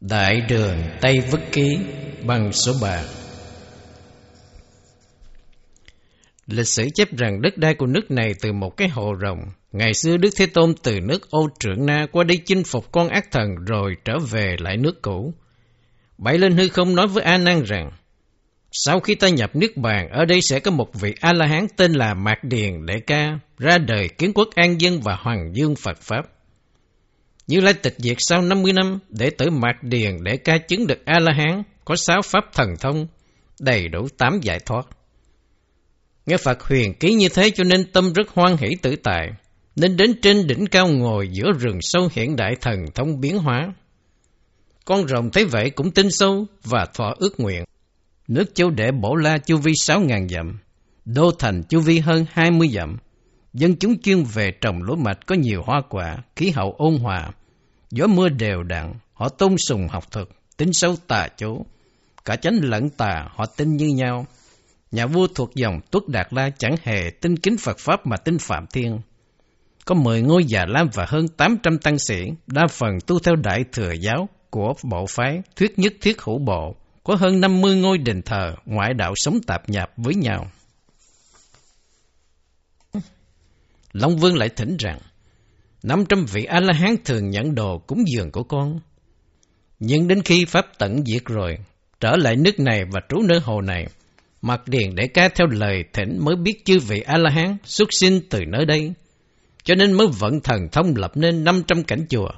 Đại đường Tây Vất Ký bằng số 3 Lịch sử chép rằng đất đai của nước này từ một cái hồ rồng. Ngày xưa Đức Thế Tôn từ nước Âu Trưởng Na qua đây chinh phục con ác thần rồi trở về lại nước cũ. Bảy lên hư không nói với A Nan rằng, sau khi ta nhập nước bàn, ở đây sẽ có một vị A-la-hán tên là Mạc Điền Đệ Ca, ra đời kiến quốc an dân và hoàng dương Phật Pháp. Như Lai tịch diệt sau 50 năm, để tử Mạc Điền để ca chứng được A-la-hán, có sáu pháp thần thông, đầy đủ tám giải thoát. Nghe Phật huyền ký như thế cho nên tâm rất hoan hỷ tự tại, nên đến trên đỉnh cao ngồi giữa rừng sâu hiện đại thần thông biến hóa. Con rồng thấy vậy cũng tin sâu và thọ ước nguyện. Nước châu đệ bổ la chu vi sáu ngàn dặm, đô thành chu vi hơn hai mươi dặm. Dân chúng chuyên về trồng lúa mạch có nhiều hoa quả, khí hậu ôn hòa, gió mưa đều đặn, họ tôn sùng học thuật, tính sâu tà chỗ Cả chánh lẫn tà, họ tin như nhau. Nhà vua thuộc dòng Tuất Đạt La chẳng hề tin kính Phật Pháp mà tin Phạm Thiên. Có mười ngôi già lam và hơn tám trăm tăng sĩ, đa phần tu theo đại thừa giáo của bộ phái thuyết nhất thiết hữu bộ, có hơn năm mươi ngôi đền thờ, ngoại đạo sống tạp nhạp với nhau. Long Vương lại thỉnh rằng, năm trăm vị A-la-hán thường nhận đồ cúng dường của con. Nhưng đến khi Pháp tận diệt rồi, trở lại nước này và trú nơi hồ này, mặc Điền để ca theo lời thỉnh mới biết chư vị A-la-hán xuất sinh từ nơi đây, cho nên mới vận thần thông lập nên năm trăm cảnh chùa,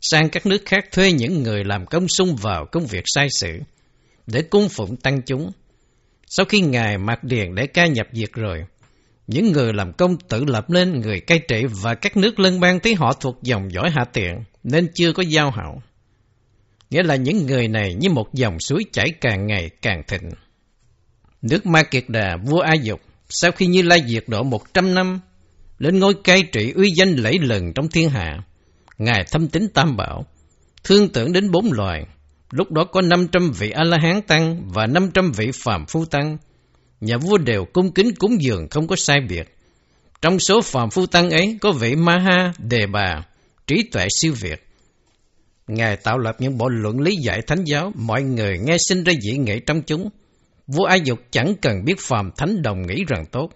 sang các nước khác thuê những người làm công sung vào công việc sai sự, để cung phụng tăng chúng. Sau khi Ngài Mạc Điền để ca nhập diệt rồi, những người làm công tự lập nên người cai trị và các nước lân bang thấy họ thuộc dòng dõi hạ tiện nên chưa có giao hảo. Nghĩa là những người này như một dòng suối chảy càng ngày càng thịnh. Nước Ma Kiệt Đà, vua A Dục, sau khi Như Lai diệt độ một trăm năm, lên ngôi cai trị uy danh lẫy lừng trong thiên hạ, Ngài thâm tính tam bảo, thương tưởng đến bốn loài, lúc đó có năm trăm vị A-la-hán tăng và năm trăm vị phàm phu tăng, nhà vua đều cung kính cúng dường không có sai biệt. Trong số phàm phu tăng ấy có vị Maha Đề Bà, trí tuệ siêu việt. Ngài tạo lập những bộ luận lý giải thánh giáo, mọi người nghe sinh ra dị nghị trong chúng. Vua Ai Dục chẳng cần biết phàm thánh đồng nghĩ rằng tốt,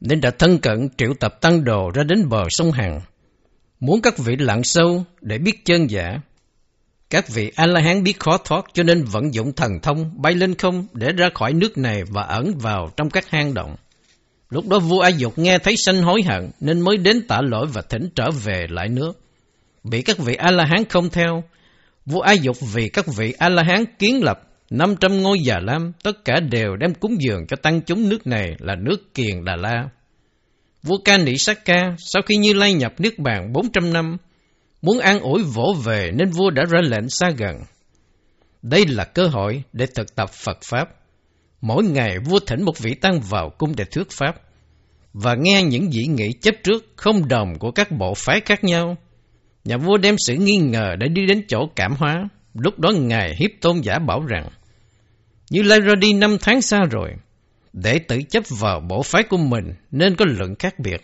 nên đã thân cận triệu tập tăng đồ ra đến bờ sông Hằng. Muốn các vị lặn sâu để biết chân giả, các vị A-la-hán biết khó thoát cho nên vận dụng thần thông bay lên không để ra khỏi nước này và ẩn vào trong các hang động. Lúc đó vua A Dục nghe thấy sanh hối hận nên mới đến tạ lỗi và thỉnh trở về lại nước. Bị các vị A-la-hán không theo, vua A Dục vì các vị A-la-hán kiến lập 500 ngôi già lam, tất cả đều đem cúng dường cho tăng chúng nước này là nước Kiền Đà La. Vua Ca Nị Sát Ca sau khi Như Lai nhập nước bàn 400 năm, Muốn an ủi vỗ về nên vua đã ra lệnh xa gần. Đây là cơ hội để thực tập Phật Pháp. Mỗi ngày vua thỉnh một vị tăng vào cung để thuyết Pháp và nghe những dị nghị chấp trước không đồng của các bộ phái khác nhau. Nhà vua đem sự nghi ngờ để đi đến chỗ cảm hóa. Lúc đó Ngài hiếp tôn giả bảo rằng Như Lai ra đi năm tháng xa rồi, để tự chấp vào bộ phái của mình nên có luận khác biệt.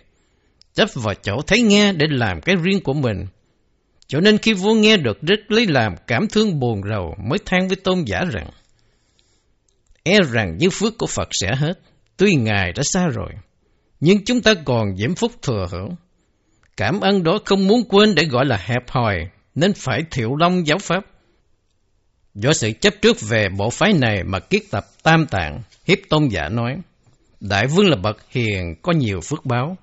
Chấp vào chỗ thấy nghe để làm cái riêng của mình cho nên khi vua nghe được rất lấy làm cảm thương buồn rầu mới than với tôn giả rằng E rằng dư phước của Phật sẽ hết, tuy Ngài đã xa rồi, nhưng chúng ta còn diễm phúc thừa hưởng. Cảm ơn đó không muốn quên để gọi là hẹp hòi, nên phải thiệu long giáo pháp. Do sự chấp trước về bộ phái này mà kiết tập tam tạng, hiếp tôn giả nói, Đại vương là bậc hiền có nhiều phước báo,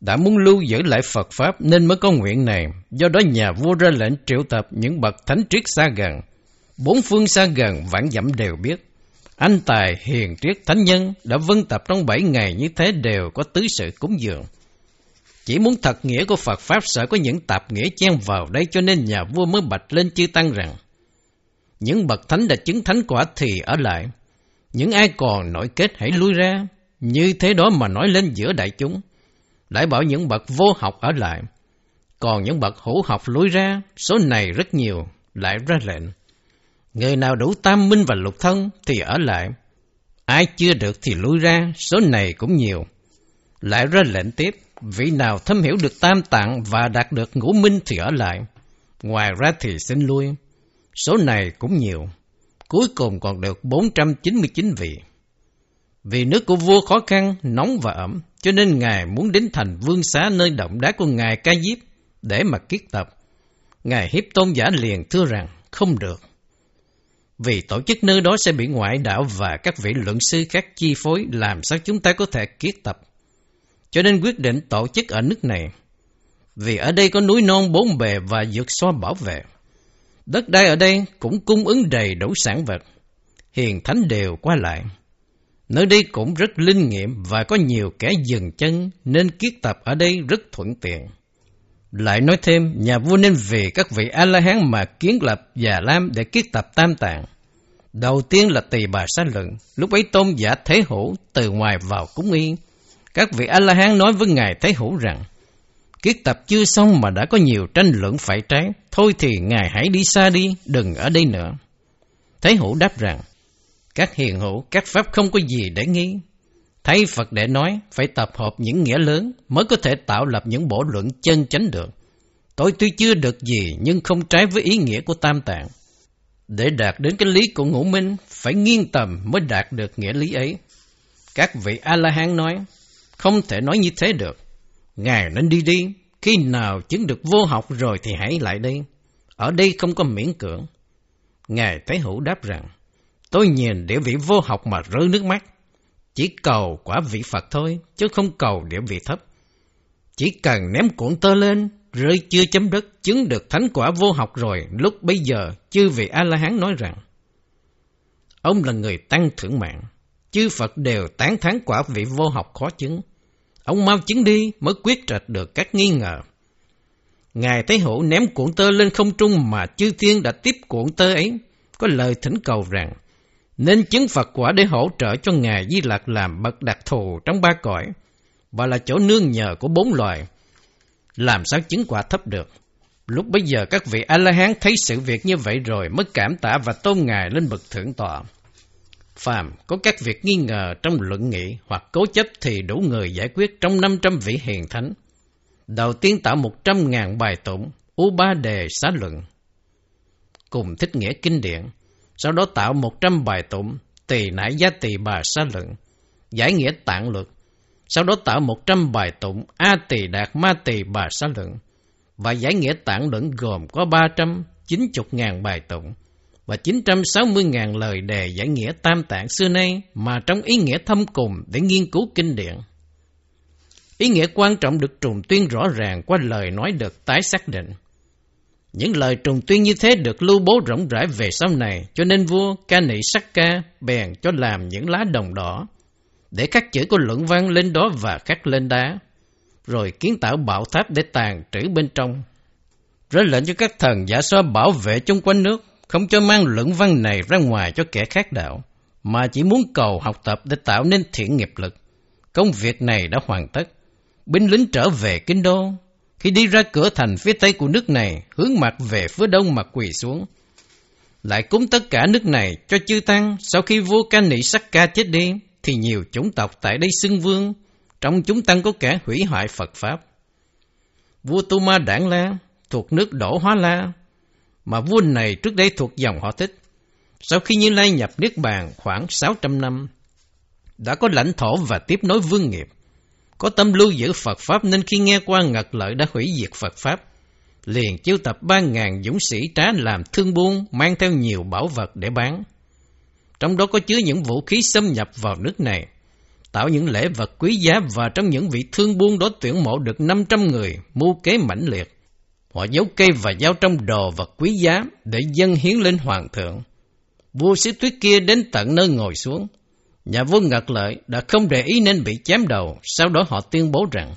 đã muốn lưu giữ lại Phật Pháp nên mới có nguyện này. Do đó nhà vua ra lệnh triệu tập những bậc thánh triết xa gần. Bốn phương xa gần vạn dặm đều biết. Anh tài hiền triết thánh nhân đã vân tập trong bảy ngày như thế đều có tứ sự cúng dường. Chỉ muốn thật nghĩa của Phật Pháp sợ có những tạp nghĩa chen vào đây cho nên nhà vua mới bạch lên chư tăng rằng, những bậc thánh đã chứng thánh quả thì ở lại. Những ai còn nội kết hãy lui ra. Như thế đó mà nói lên giữa đại chúng lại bảo những bậc vô học ở lại. Còn những bậc hữu học lối ra, số này rất nhiều, lại ra lệnh. Người nào đủ tam minh và lục thân thì ở lại. Ai chưa được thì lui ra, số này cũng nhiều. Lại ra lệnh tiếp, vị nào thâm hiểu được tam tạng và đạt được ngũ minh thì ở lại. Ngoài ra thì xin lui. Số này cũng nhiều, cuối cùng còn được 499 vị. Vì nước của vua khó khăn, nóng và ẩm, cho nên Ngài muốn đến thành vương xá nơi động đá của Ngài Ca Diếp để mà kiết tập. Ngài hiếp tôn giả liền thưa rằng, không được. Vì tổ chức nơi đó sẽ bị ngoại đạo và các vị luận sư khác chi phối làm sao chúng ta có thể kiết tập. Cho nên quyết định tổ chức ở nước này. Vì ở đây có núi non bốn bề và dược xoa bảo vệ. Đất đai ở đây cũng cung ứng đầy đủ sản vật. Hiền thánh đều qua lại. Nơi đây cũng rất linh nghiệm và có nhiều kẻ dừng chân nên kiết tập ở đây rất thuận tiện. Lại nói thêm, nhà vua nên về các vị A-la-hán mà kiến lập Già Lam để kiết tập tam tạng. Đầu tiên là tỳ bà sa luận, lúc ấy tôn giả Thế Hữu từ ngoài vào cúng yên. Các vị A-la-hán nói với Ngài Thế Hữu rằng, kiết tập chưa xong mà đã có nhiều tranh luận phải trái, thôi thì Ngài hãy đi xa đi, đừng ở đây nữa. Thế Hữu đáp rằng, các hiền hữu, các pháp không có gì để nghi. Thấy Phật để nói, phải tập hợp những nghĩa lớn mới có thể tạo lập những bổ luận chân chánh được. Tôi tuy chưa được gì nhưng không trái với ý nghĩa của Tam Tạng. Để đạt đến cái lý của ngũ minh, phải nghiêng tầm mới đạt được nghĩa lý ấy. Các vị A-la-hán nói, không thể nói như thế được. Ngài nên đi đi, khi nào chứng được vô học rồi thì hãy lại đây. Ở đây không có miễn cưỡng. Ngài Thái Hữu đáp rằng, tôi nhìn địa vị vô học mà rơi nước mắt. Chỉ cầu quả vị Phật thôi, chứ không cầu địa vị thấp. Chỉ cần ném cuộn tơ lên, rơi chưa chấm đất, chứng được thánh quả vô học rồi, lúc bây giờ, chư vị A-la-hán nói rằng, ông là người tăng thưởng mạng, chư Phật đều tán thán quả vị vô học khó chứng. Ông mau chứng đi mới quyết trạch được các nghi ngờ. Ngài Thế Hữu ném cuộn tơ lên không trung mà chư thiên đã tiếp cuộn tơ ấy, có lời thỉnh cầu rằng, nên chứng Phật quả để hỗ trợ cho Ngài Di Lặc làm bậc đặc thù trong ba cõi, và là chỗ nương nhờ của bốn loài. Làm sao chứng quả thấp được? Lúc bây giờ các vị A-la-hán thấy sự việc như vậy rồi mới cảm tạ và tôn Ngài lên bậc thượng tọa. Phàm có các việc nghi ngờ trong luận nghị hoặc cố chấp thì đủ người giải quyết trong 500 vị hiền thánh. Đầu tiên tạo 100 ngàn bài tụng, U Ba Đề xá luận. Cùng thích nghĩa kinh điển, sau đó tạo 100 bài tụng, tỳ nại gia tỳ bà sa lượng, giải nghĩa tạng luật, sau đó tạo 100 bài tụng A tỳ đạt ma tỳ bà sa lượng và giải nghĩa tạng luận gồm có 390.000 bài tụng và 960.000 lời đề giải nghĩa tam tạng xưa nay mà trong ý nghĩa thâm cùng để nghiên cứu kinh điển. Ý nghĩa quan trọng được trùng tuyên rõ ràng qua lời nói được tái xác định. Những lời trùng tuyên như thế được lưu bố rộng rãi về sau này, cho nên vua ca nị sắc ca bèn cho làm những lá đồng đỏ, để các chữ của luận văn lên đó và khắc lên đá, rồi kiến tạo bảo tháp để tàn trữ bên trong. Rồi lệnh cho các thần giả so bảo vệ chung quanh nước, không cho mang luận văn này ra ngoài cho kẻ khác đạo, mà chỉ muốn cầu học tập để tạo nên thiện nghiệp lực. Công việc này đã hoàn tất. Binh lính trở về kinh đô, khi đi ra cửa thành phía tây của nước này, hướng mặt về phía đông mà quỳ xuống. Lại cúng tất cả nước này cho chư tăng, sau khi vua ca nị sắc ca chết đi, thì nhiều chủng tộc tại đây xưng vương, trong chúng tăng có kẻ hủy hoại Phật Pháp. Vua Tu Ma Đảng La thuộc nước Đỗ Hóa La, mà vua này trước đây thuộc dòng họ thích. Sau khi Như Lai nhập Niết Bàn khoảng 600 năm, đã có lãnh thổ và tiếp nối vương nghiệp. Có tâm lưu giữ Phật Pháp nên khi nghe qua ngật lợi đã hủy diệt Phật Pháp, liền chiêu tập ba ngàn dũng sĩ trá làm thương buôn mang theo nhiều bảo vật để bán. Trong đó có chứa những vũ khí xâm nhập vào nước này, tạo những lễ vật quý giá và trong những vị thương buôn đó tuyển mộ được 500 người, mưu kế mãnh liệt. Họ giấu cây và giao trong đồ vật quý giá để dân hiến lên hoàng thượng. Vua sĩ tuyết kia đến tận nơi ngồi xuống, Nhà vua ngật lợi đã không để ý nên bị chém đầu, sau đó họ tuyên bố rằng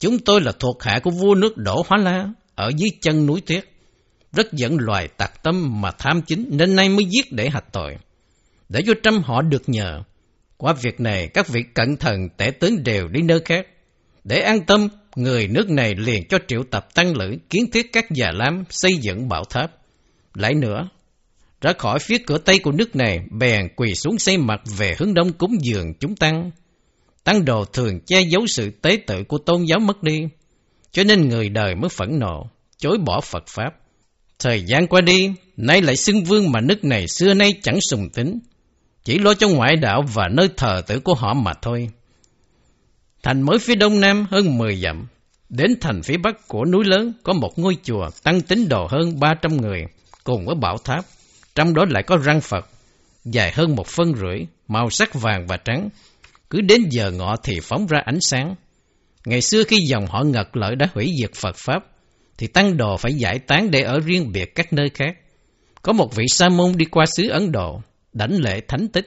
Chúng tôi là thuộc hạ của vua nước Đỗ Hóa La ở dưới chân núi Tuyết. Rất dẫn loài tạc tâm mà tham chính nên nay mới giết để hạch tội. Để cho trăm họ được nhờ. Qua việc này các vị cẩn thận tể tướng đều đi nơi khác. Để an tâm, người nước này liền cho triệu tập tăng lữ kiến thiết các già lam xây dựng bảo tháp. Lại nữa, ra khỏi phía cửa tây của nước này, bèn quỳ xuống xây mặt về hướng đông cúng dường chúng tăng. Tăng đồ thường che giấu sự tế tự của tôn giáo mất đi, cho nên người đời mới phẫn nộ, chối bỏ Phật Pháp. Thời gian qua đi, nay lại xưng vương mà nước này xưa nay chẳng sùng tính, chỉ lo cho ngoại đạo và nơi thờ tử của họ mà thôi. Thành mới phía đông nam hơn 10 dặm, đến thành phía bắc của núi lớn có một ngôi chùa tăng tín đồ hơn 300 người, cùng với bảo tháp, trong đó lại có răng Phật, dài hơn một phân rưỡi, màu sắc vàng và trắng, cứ đến giờ ngọ thì phóng ra ánh sáng. Ngày xưa khi dòng họ ngật lợi đã hủy diệt Phật Pháp, thì tăng đồ phải giải tán để ở riêng biệt các nơi khác. Có một vị sa môn đi qua xứ Ấn Độ, đảnh lễ thánh tích.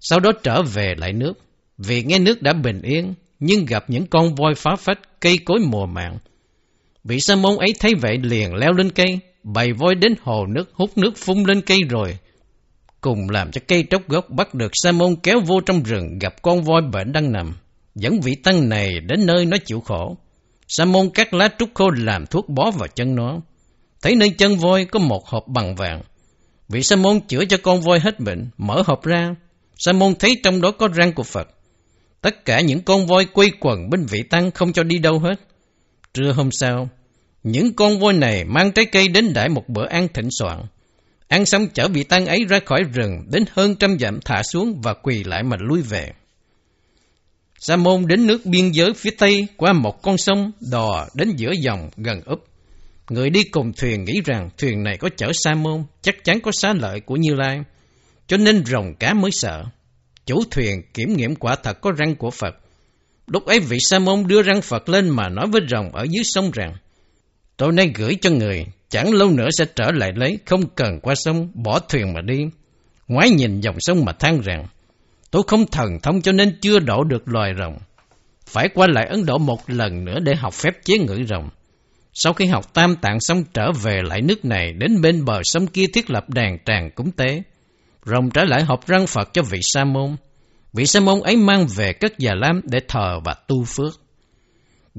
Sau đó trở về lại nước, vì nghe nước đã bình yên, nhưng gặp những con voi phá phách, cây cối mùa mạng. Vị sa môn ấy thấy vậy liền leo lên cây, bày voi đến hồ nước, hút nước phun lên cây rồi. Cùng làm cho cây tróc gốc bắt được sa môn kéo vô trong rừng gặp con voi bệnh đang nằm. Dẫn vị tăng này đến nơi nó chịu khổ. Sa môn cắt lá trúc khô làm thuốc bó vào chân nó. Thấy nơi chân voi có một hộp bằng vàng. Vị sa môn chữa cho con voi hết bệnh, mở hộp ra. Sa môn thấy trong đó có răng của Phật. Tất cả những con voi quây quần bên vị tăng không cho đi đâu hết. Trưa hôm sau, những con voi này mang trái cây đến đãi một bữa ăn thịnh soạn. Ăn xong chở vị tăng ấy ra khỏi rừng đến hơn trăm dặm thả xuống và quỳ lại mà lui về. Sa môn đến nước biên giới phía tây qua một con sông đò đến giữa dòng gần úp. Người đi cùng thuyền nghĩ rằng thuyền này có chở sa môn, chắc chắn có xá lợi của Như Lai, cho nên rồng cá mới sợ. Chủ thuyền kiểm nghiệm quả thật có răng của Phật. Lúc ấy vị sa môn đưa răng Phật lên mà nói với rồng ở dưới sông rằng, Tôi nay gửi cho người, chẳng lâu nữa sẽ trở lại lấy, không cần qua sông, bỏ thuyền mà đi. Ngoái nhìn dòng sông mà than rằng, Tôi không thần thông cho nên chưa đổ được loài rồng. Phải qua lại Ấn Độ một lần nữa để học phép chế ngữ rồng. Sau khi học tam tạng xong trở về lại nước này đến bên bờ sông kia thiết lập đàn tràng cúng tế. Rồng trở lại học răng Phật cho vị sa môn. Vị sa môn ấy mang về cất già lam để thờ và tu phước.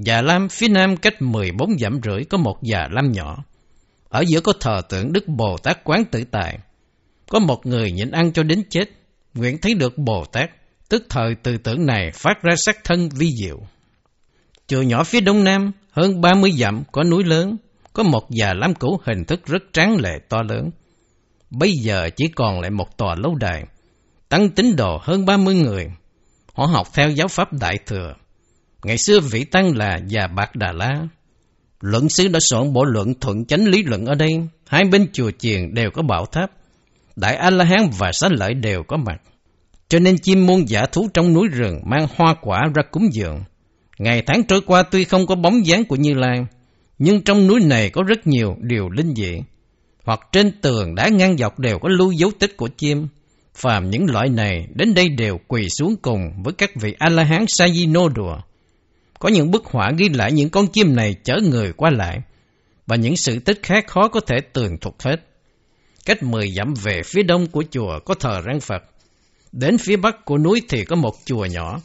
Già lam phía nam cách 14 dặm rưỡi có một già lam nhỏ. Ở giữa có thờ tượng Đức Bồ Tát Quán Tử Tài. Có một người nhịn ăn cho đến chết nguyện thấy được Bồ Tát, tức thời từ tưởng này phát ra sắc thân vi diệu. Chùa nhỏ phía đông nam, hơn 30 dặm có núi lớn, có một già lam cũ hình thức rất tráng lệ to lớn. Bây giờ chỉ còn lại một tòa lâu đài, tăng tín đồ hơn 30 người. Họ học theo giáo pháp Đại Thừa. Ngày xưa vị tăng là già Bạc Đà La. Luận sư đã soạn bộ luận thuận chánh lý luận ở đây. Hai bên chùa chiền đều có bảo tháp. Đại A-la-hán và xá lợi đều có mặt. Cho nên chim muôn giả thú trong núi rừng mang hoa quả ra cúng dường. Ngày tháng trôi qua tuy không có bóng dáng của Như Lai, nhưng trong núi này có rất nhiều điều linh dị. Hoặc trên tường đá ngang dọc đều có lưu dấu tích của chim. Phàm những loại này đến đây đều quỳ xuống cùng với các vị A-la-hán sa di nô đùa. Có những bức họa ghi lại những con chim này chở người qua lại, và những sự tích khác khó có thể tường thuật hết. Cách 10 dặm về phía đông của chùa có thờ răng Phật. Đến phía bắc của núi thì có một chùa nhỏ.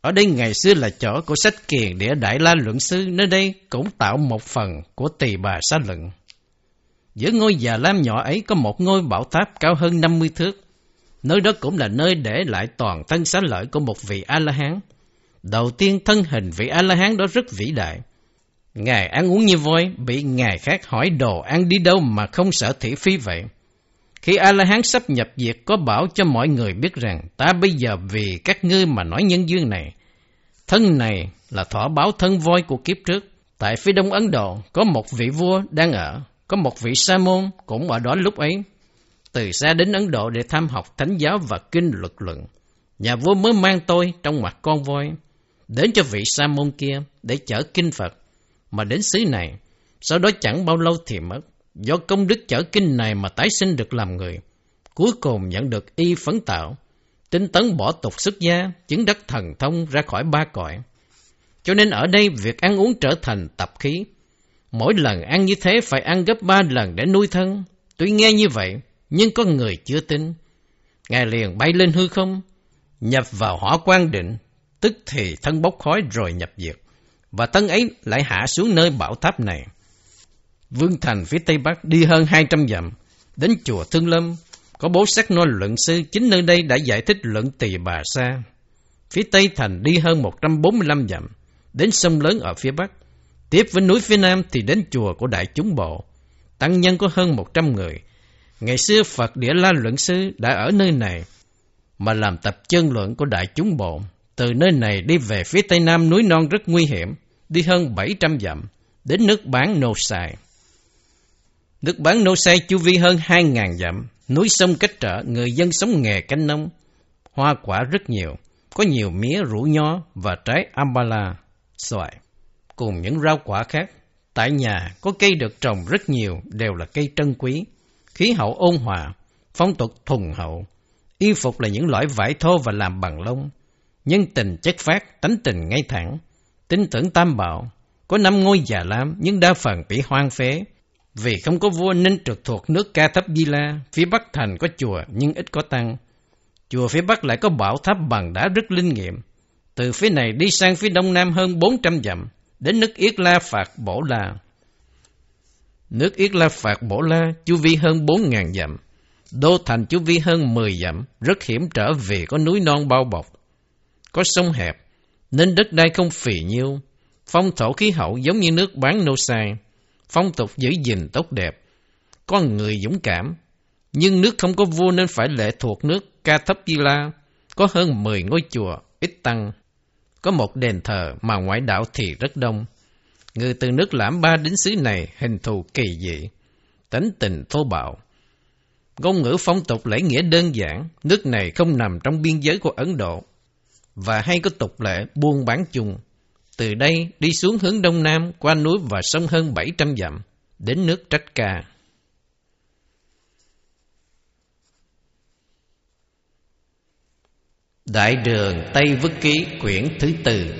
Ở đây ngày xưa là chỗ của sách kiền địa Đại La Luận Sư, nơi đây cũng tạo một phần của tỳ bà xá luận. Giữa ngôi già lam nhỏ ấy có một ngôi bảo tháp cao hơn 50 thước. Nơi đó cũng là nơi để lại toàn thân xá lợi của một vị A-la-hán. Đầu tiên thân hình vị A-la-hán đó rất vĩ đại. Ngài ăn uống như voi, bị ngài khác hỏi đồ ăn đi đâu mà không sợ thị phi vậy. Khi A-la-hán sắp nhập diệt có bảo cho mọi người biết rằng ta bây giờ vì các ngươi mà nói nhân duyên này. Thân này là thỏa báo thân voi của kiếp trước. Tại phía đông Ấn Độ có một vị vua đang ở, có một vị sa môn cũng ở đó lúc ấy. Từ xa đến Ấn Độ để tham học thánh giáo và kinh luật luận. Nhà vua mới mang tôi trong mặt con voi, đến cho vị sa môn kia để chở kinh Phật mà đến xứ này, sau đó chẳng bao lâu thì mất. Do công đức chở kinh này mà tái sinh được làm người, cuối cùng nhận được y phấn tạo, tinh tấn bỏ tục xuất gia, chứng đắc thần thông ra khỏi ba cõi. Cho nên ở đây việc ăn uống trở thành tập khí. Mỗi lần ăn như thế phải ăn gấp ba lần để nuôi thân. Tuy nghe như vậy, nhưng có người chưa tin. Ngài liền bay lên hư không, nhập vào hỏa quan định, tức thì thân bốc khói rồi nhập diệt và thân ấy lại hạ xuống nơi bảo tháp này. Vương Thành phía Tây Bắc đi hơn 200 dặm, đến chùa Thương Lâm, có bố sắc nôi luận sư chính nơi đây đã giải thích luận tỳ bà sa. Phía Tây Thành đi hơn 145 dặm, đến sông lớn ở phía Bắc. Tiếp với núi phía Nam thì đến chùa của Đại Chúng Bộ. tăng nhân có hơn một trăm người. Ngày xưa Phật Địa La Luận Sư đã ở nơi này mà làm tập chân luận của đại chúng bộ. Từ nơi này đi về phía tây nam núi non rất nguy hiểm, đi hơn 700 dặm, đến nước bán Nô Sai. Nước bán Nô Sai chu vi hơn 2.000 dặm, núi sông cách trở, người dân sống nghề canh nông, hoa quả rất nhiều, có nhiều mía rủ nho và trái ambala, xoài, cùng những rau quả khác. Tại nhà có cây được trồng rất nhiều, đều là cây trân quý, khí hậu ôn hòa, phong tục thuần hậu. Y phục là những loại vải thô và làm bằng lông, nhân tình chất phát, tánh tình ngay thẳng, tin tưởng tam bảo, có năm ngôi già lam nhưng đa phần bị hoang phế. Vì không có vua nên trực thuộc nước Ca Thấp Di La, phía Bắc thành có chùa nhưng ít có tăng. Chùa phía Bắc lại có bảo tháp bằng đá rất linh nghiệm. Từ phía này đi sang phía đông nam hơn 400 dặm, đến nước Yết La Phạt Bổ La. Nước Yết La Phạt Bổ La chu vi hơn 4.000 dặm. Đô thành chu vi hơn 10 dặm, rất hiểm trở vì có núi non bao bọc. Có sông hẹp, nên đất đai không phì nhiêu. Phong thổ khí hậu giống như nước bán nô sai. Phong tục giữ gìn tốt đẹp. Có người dũng cảm, nhưng nước không có vua nên phải lệ thuộc nước Ca Thấp Di La. Có hơn 10 ngôi chùa, ít tăng. Có một đền thờ mà ngoại đạo thì rất đông. Người từ nước lãm ba đến xứ này hình thù kỳ dị, tính tình thô bạo. Ngôn ngữ phong tục lễ nghĩa đơn giản, nước này không nằm trong biên giới của Ấn Độ, và hay có tục lệ buôn bán chung. Từ đây đi xuống hướng đông nam qua núi và sông hơn 700 dặm, đến nước Trách Ca. Đại đường Tây Vức Ký quyển thứ tư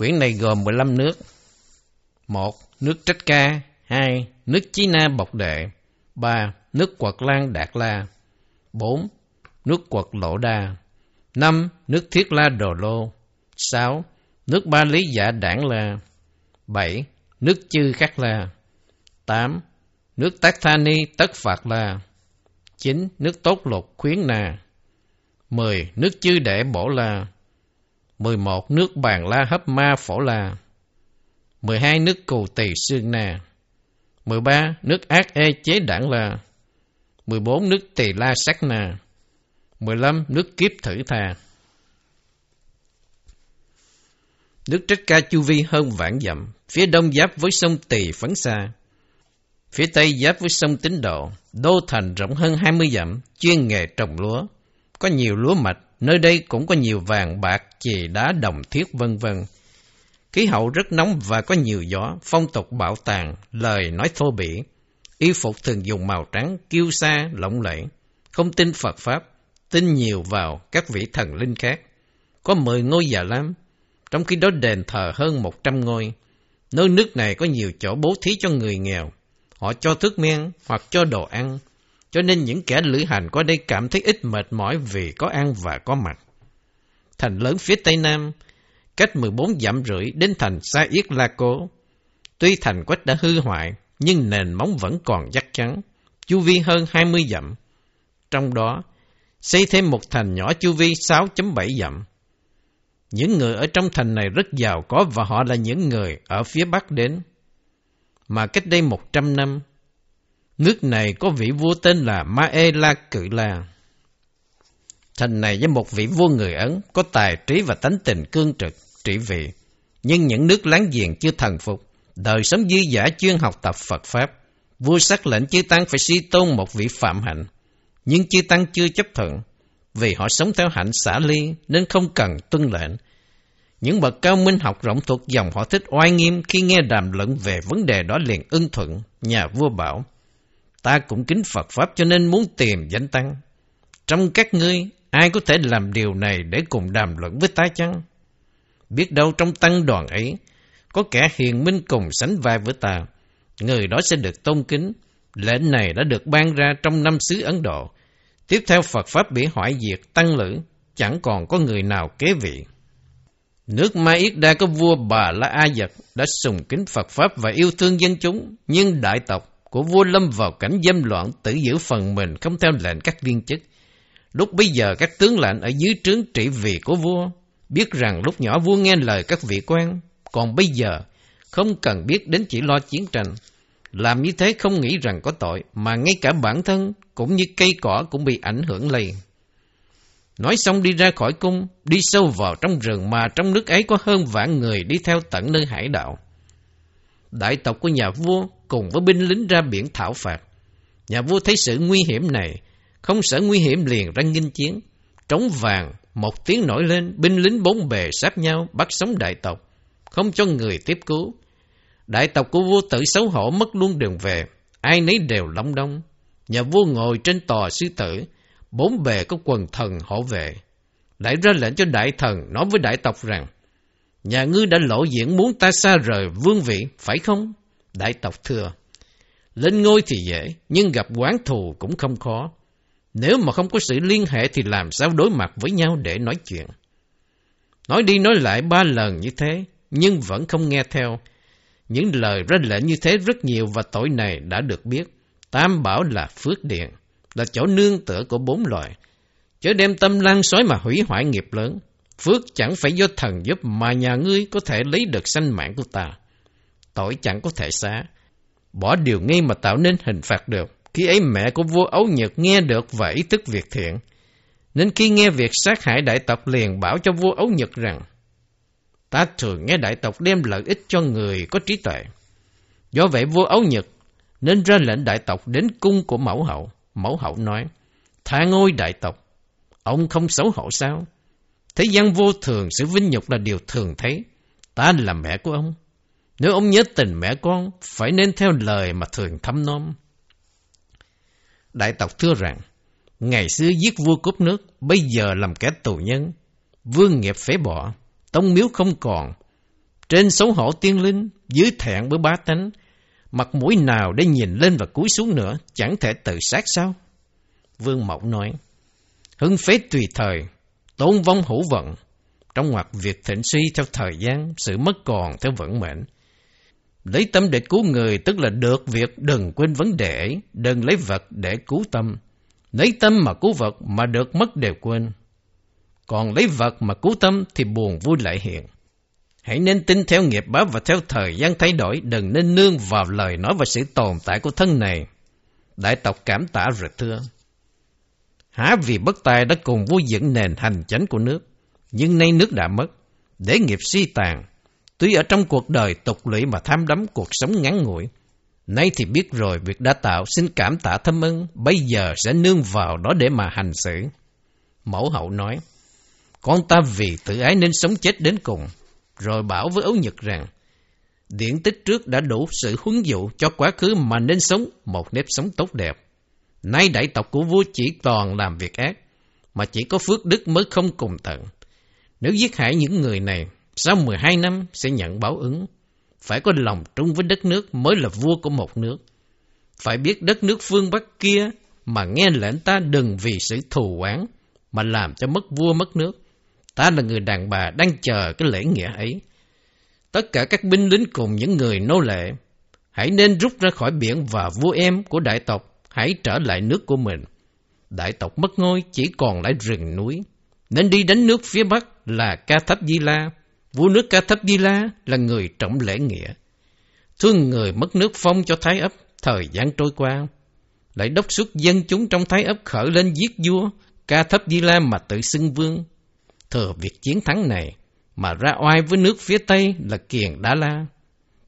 Quyển này gồm 15 nước 1. Nước Trách Ca 2. Nước Chí Na Bọc Đệ 3. Nước Quật Lan Đạt La 4. Nước Quật Lộ Đa 5. Nước Thiết La Đồ Lô 6. Nước Ba Lý Giả Đảng La 7. Nước Chư Khắc La 8. Nước Tác Tha Ni Tất Phạt La 9. Nước Tốt Lục Khuyến Na 10. Nước Chư Đệ Bổ La 11. Nước Bàn La Hấp Ma Phổ La 12. Nước Cù Tỳ xương Na 13. Nước Ác ê Chế Đảng La 14. Nước Tỳ La Sắc Na 15. Nước Kiếp Thử Tha Nước Trách Ca Chu Vi hơn vạn dặm, phía đông giáp với sông Tỳ Phấn Sa, phía tây giáp với sông Tín Độ, đô thành rộng hơn 20 dặm, chuyên nghề trồng lúa. Có nhiều lúa mạch, nơi đây cũng có nhiều vàng, bạc, chì, đá, đồng, thiết, vân vân. Khí hậu rất nóng và có nhiều gió, phong tục bạo tàn, lời nói thô bỉ. Y phục thường dùng màu trắng, kiêu sa, lộng lẫy. Không tin Phật Pháp, tin nhiều vào các vị thần linh khác. Có mười ngôi già lam, trong khi đó đền thờ hơn một trăm ngôi. Nơi nước này có nhiều chỗ bố thí cho người nghèo. Họ cho thức men hoặc cho đồ ăn. Cho nên những kẻ lữ hành qua đây cảm thấy ít mệt mỏi vì có ăn và có mặc. Thành lớn phía tây nam, cách 14 dặm rưỡi đến thành Sa Yết La Cố. Tuy thành quách đã hư hoại, nhưng nền móng vẫn còn chắc chắn, chu vi hơn 20 dặm. Trong đó, xây thêm một thành nhỏ chu vi 6.7 dặm. Những người ở trong thành này rất giàu có và họ là những người ở phía Bắc đến. Mà cách đây 100 năm, nước này có vị vua tên là Mae La Cự La. Thành này với một vị vua người Ấn có tài trí và tánh tình cương trực, trị vị. Nhưng những nước láng giềng chưa thần phục, đời sống dư giả chuyên học tập Phật Pháp. Vua sắc lệnh chư tăng phải suy tôn một vị phạm hạnh. Nhưng chư tăng chưa chấp thuận, vì họ sống theo hạnh xả ly nên không cần tuân lệnh. Những bậc cao minh học rộng thuộc dòng họ thích oai nghiêm khi nghe đàm luận về vấn đề đó liền ưng thuận, nhà vua bảo. Ta cũng kính Phật Pháp cho nên muốn tìm danh tăng. Trong các ngươi, ai có thể làm điều này để cùng đàm luận với ta chăng? Biết đâu trong tăng đoàn ấy, có kẻ hiền minh cùng sánh vai với ta. Người đó sẽ được tôn kính. Lệnh này đã được ban ra trong năm xứ Ấn Độ. Tiếp theo Phật Pháp bị hoại diệt, tăng lữ, chẳng còn có người nào kế vị. Nước Ma Yết Đa có vua Bà La A Dật đã sùng kính Phật Pháp và yêu thương dân chúng, nhưng đại tộc của vua lâm vào cảnh dâm loạn tự giữ phần mình không theo lệnh các viên chức. Lúc bây giờ các tướng lệnh ở dưới trướng trị vì của vua biết rằng lúc nhỏ vua nghe lời các vị quan, còn bây giờ không cần biết đến chỉ lo chiến tranh. Làm như thế không nghĩ rằng có tội, mà ngay cả bản thân cũng như cây cỏ cũng bị ảnh hưởng lây. Nói xong đi ra khỏi cung, đi sâu vào trong rừng mà trong nước ấy có hơn vạn người đi theo tận nơi hải đạo. Đại tộc của nhà vua cùng với binh lính ra biển thảo phạt. Nhà vua thấy sự nguy hiểm này, không sợ nguy hiểm liền ra nghinh chiến. Trống vàng, một tiếng nổi lên, binh lính bốn bề sát nhau bắt sống đại tộc, không cho người tiếp cứu. Đại tộc của vua tử xấu hổ mất luôn đường về, ai nấy đều lóng đông. Nhà vua ngồi trên tòa sư tử, bốn bề có quần thần hộ vệ. Lại ra lệnh cho đại thần nói với đại tộc rằng, nhà ngươi đã lộ diện muốn ta xa rời vương vị, phải không? Đại tộc thưa, lên ngôi thì dễ, nhưng gặp quán thù cũng không khó. Nếu mà không có sự liên hệ thì làm sao đối mặt với nhau để nói chuyện. Nói đi nói lại ba lần như thế, nhưng vẫn không nghe theo. Những lời ra lệnh như thế rất nhiều và tội này đã được biết. Tam bảo là phước điện, là chỗ nương tựa của bốn loại Chớ đem tâm lan sói mà hủy hoại nghiệp lớn. Phước chẳng phải do thần giúp mà nhà ngươi có thể lấy được sanh mạng của ta. Tội chẳng có thể xá. Bỏ điều nghi mà tạo nên hình phạt được. Khi ấy mẹ của vua Ấu Nhật nghe được và ý thức việc thiện. Nên khi nghe việc sát hại đại tộc liền bảo cho vua Ấu Nhật rằng Ta thường nghe đại tộc đem lợi ích cho người có trí tuệ. Do vậy vua Ấu Nhật nên ra lệnh đại tộc đến cung của mẫu hậu. Mẫu hậu nói, tha ngôi đại tộc, ông không xấu hổ sao? Thế gian vô thường, sự vinh nhục là điều thường thấy. Ta là mẹ của ông. Nếu ông nhớ tình mẹ con, phải nên theo lời mà thường thăm nom. Đại tộc thưa rằng, ngày xưa giết vua cướp nước, bây giờ làm kẻ tù nhân. Vương nghiệp phế bỏ, tông miếu không còn. Trên xấu hổ tiên linh, dưới thẹn bữa bá tánh, mặt mũi nào để nhìn lên và cúi xuống nữa, chẳng thể tự sát sao? Vương Mẫu nói, hưng phế tùy thời, tôn vong hữu vận, trong ngoặc việc thịnh suy theo thời gian, sự mất còn theo vận mệnh. Lấy tâm để cứu người tức là được việc đừng quên vấn đề đừng lấy vật để cứu tâm. Lấy tâm mà cứu vật mà được mất đều quên. Còn lấy vật mà cứu tâm thì buồn vui lại hiện. Hãy nên tin theo nghiệp báo và theo thời gian thay đổi, đừng nên nương vào lời nói và sự tồn tại của thân này. Đại tộc cảm tả rồi thưa. Há vì bất tài đã cùng vui dựng nền hành chánh của nước, nhưng nay nước đã mất, để nghiệp suy tàn, Tuy ở trong cuộc đời tục lũy mà tham đắm cuộc sống ngắn ngủi, nay thì biết rồi việc đã tạo xin cảm tạ thâm ân, bây giờ sẽ nương vào đó để mà hành xử. Mẫu hậu nói, con ta vì tự ái nên sống chết đến cùng, rồi bảo với ấu nhật rằng, điển tích trước đã đủ sự huấn dụ cho quá khứ mà nên sống một nếp sống tốt đẹp. Nay đại tộc của vua chỉ toàn làm việc ác, mà chỉ có phước đức mới không cùng tận. Nếu giết hại những người này, sau 12 năm sẽ nhận báo ứng. Phải có lòng trung với đất nước mới là vua của một nước. Phải biết đất nước phương Bắc kia mà nghe lệnh ta đừng vì sự thù oán mà làm cho mất vua mất nước. Ta là người đàn bà đang chờ cái lễ nghĩa ấy. Tất cả các binh lính cùng những người nô lệ hãy nên rút ra khỏi biển và vua em của đại tộc hãy trở lại nước của mình. Đại tộc mất ngôi chỉ còn lại rừng núi. Nên đi đánh nước phía Bắc là Ca Thấp Di La Vua nước Ca Thấp Di La là người trọng lễ nghĩa. Thương người mất nước phong cho Thái ấp, thời gian trôi qua. Lại đốc xuất dân chúng trong Thái ấp khởi lên giết vua, Ca Thấp Di La mà tự xưng vương. Thừa việc chiến thắng này, mà ra oai với nước phía Tây là Kiền Đá La.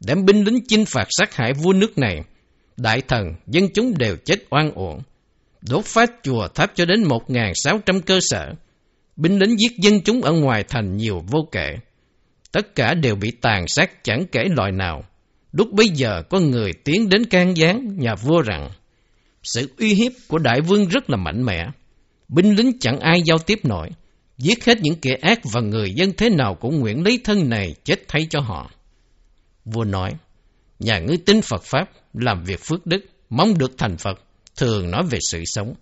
Đem binh lính chinh phạt sát hại vua nước này, đại thần, dân chúng đều chết oan uổng. Đốt phá chùa tháp cho đến 1.600 cơ sở. Binh lính giết dân chúng ở ngoài thành nhiều vô kể. Tất cả đều bị tàn sát chẳng kể loại nào. Lúc bấy giờ có người tiến đến can gián nhà vua rằng sự uy hiếp của đại vương rất là mạnh mẽ. Binh lính chẳng ai giao tiếp nổi. Giết hết những kẻ ác và người dân thế nào cũng nguyện lấy thân này chết thay cho họ. Vua nói, nhà ngươi tin Phật Pháp, làm việc phước đức, mong được thành Phật, thường nói về sự sống.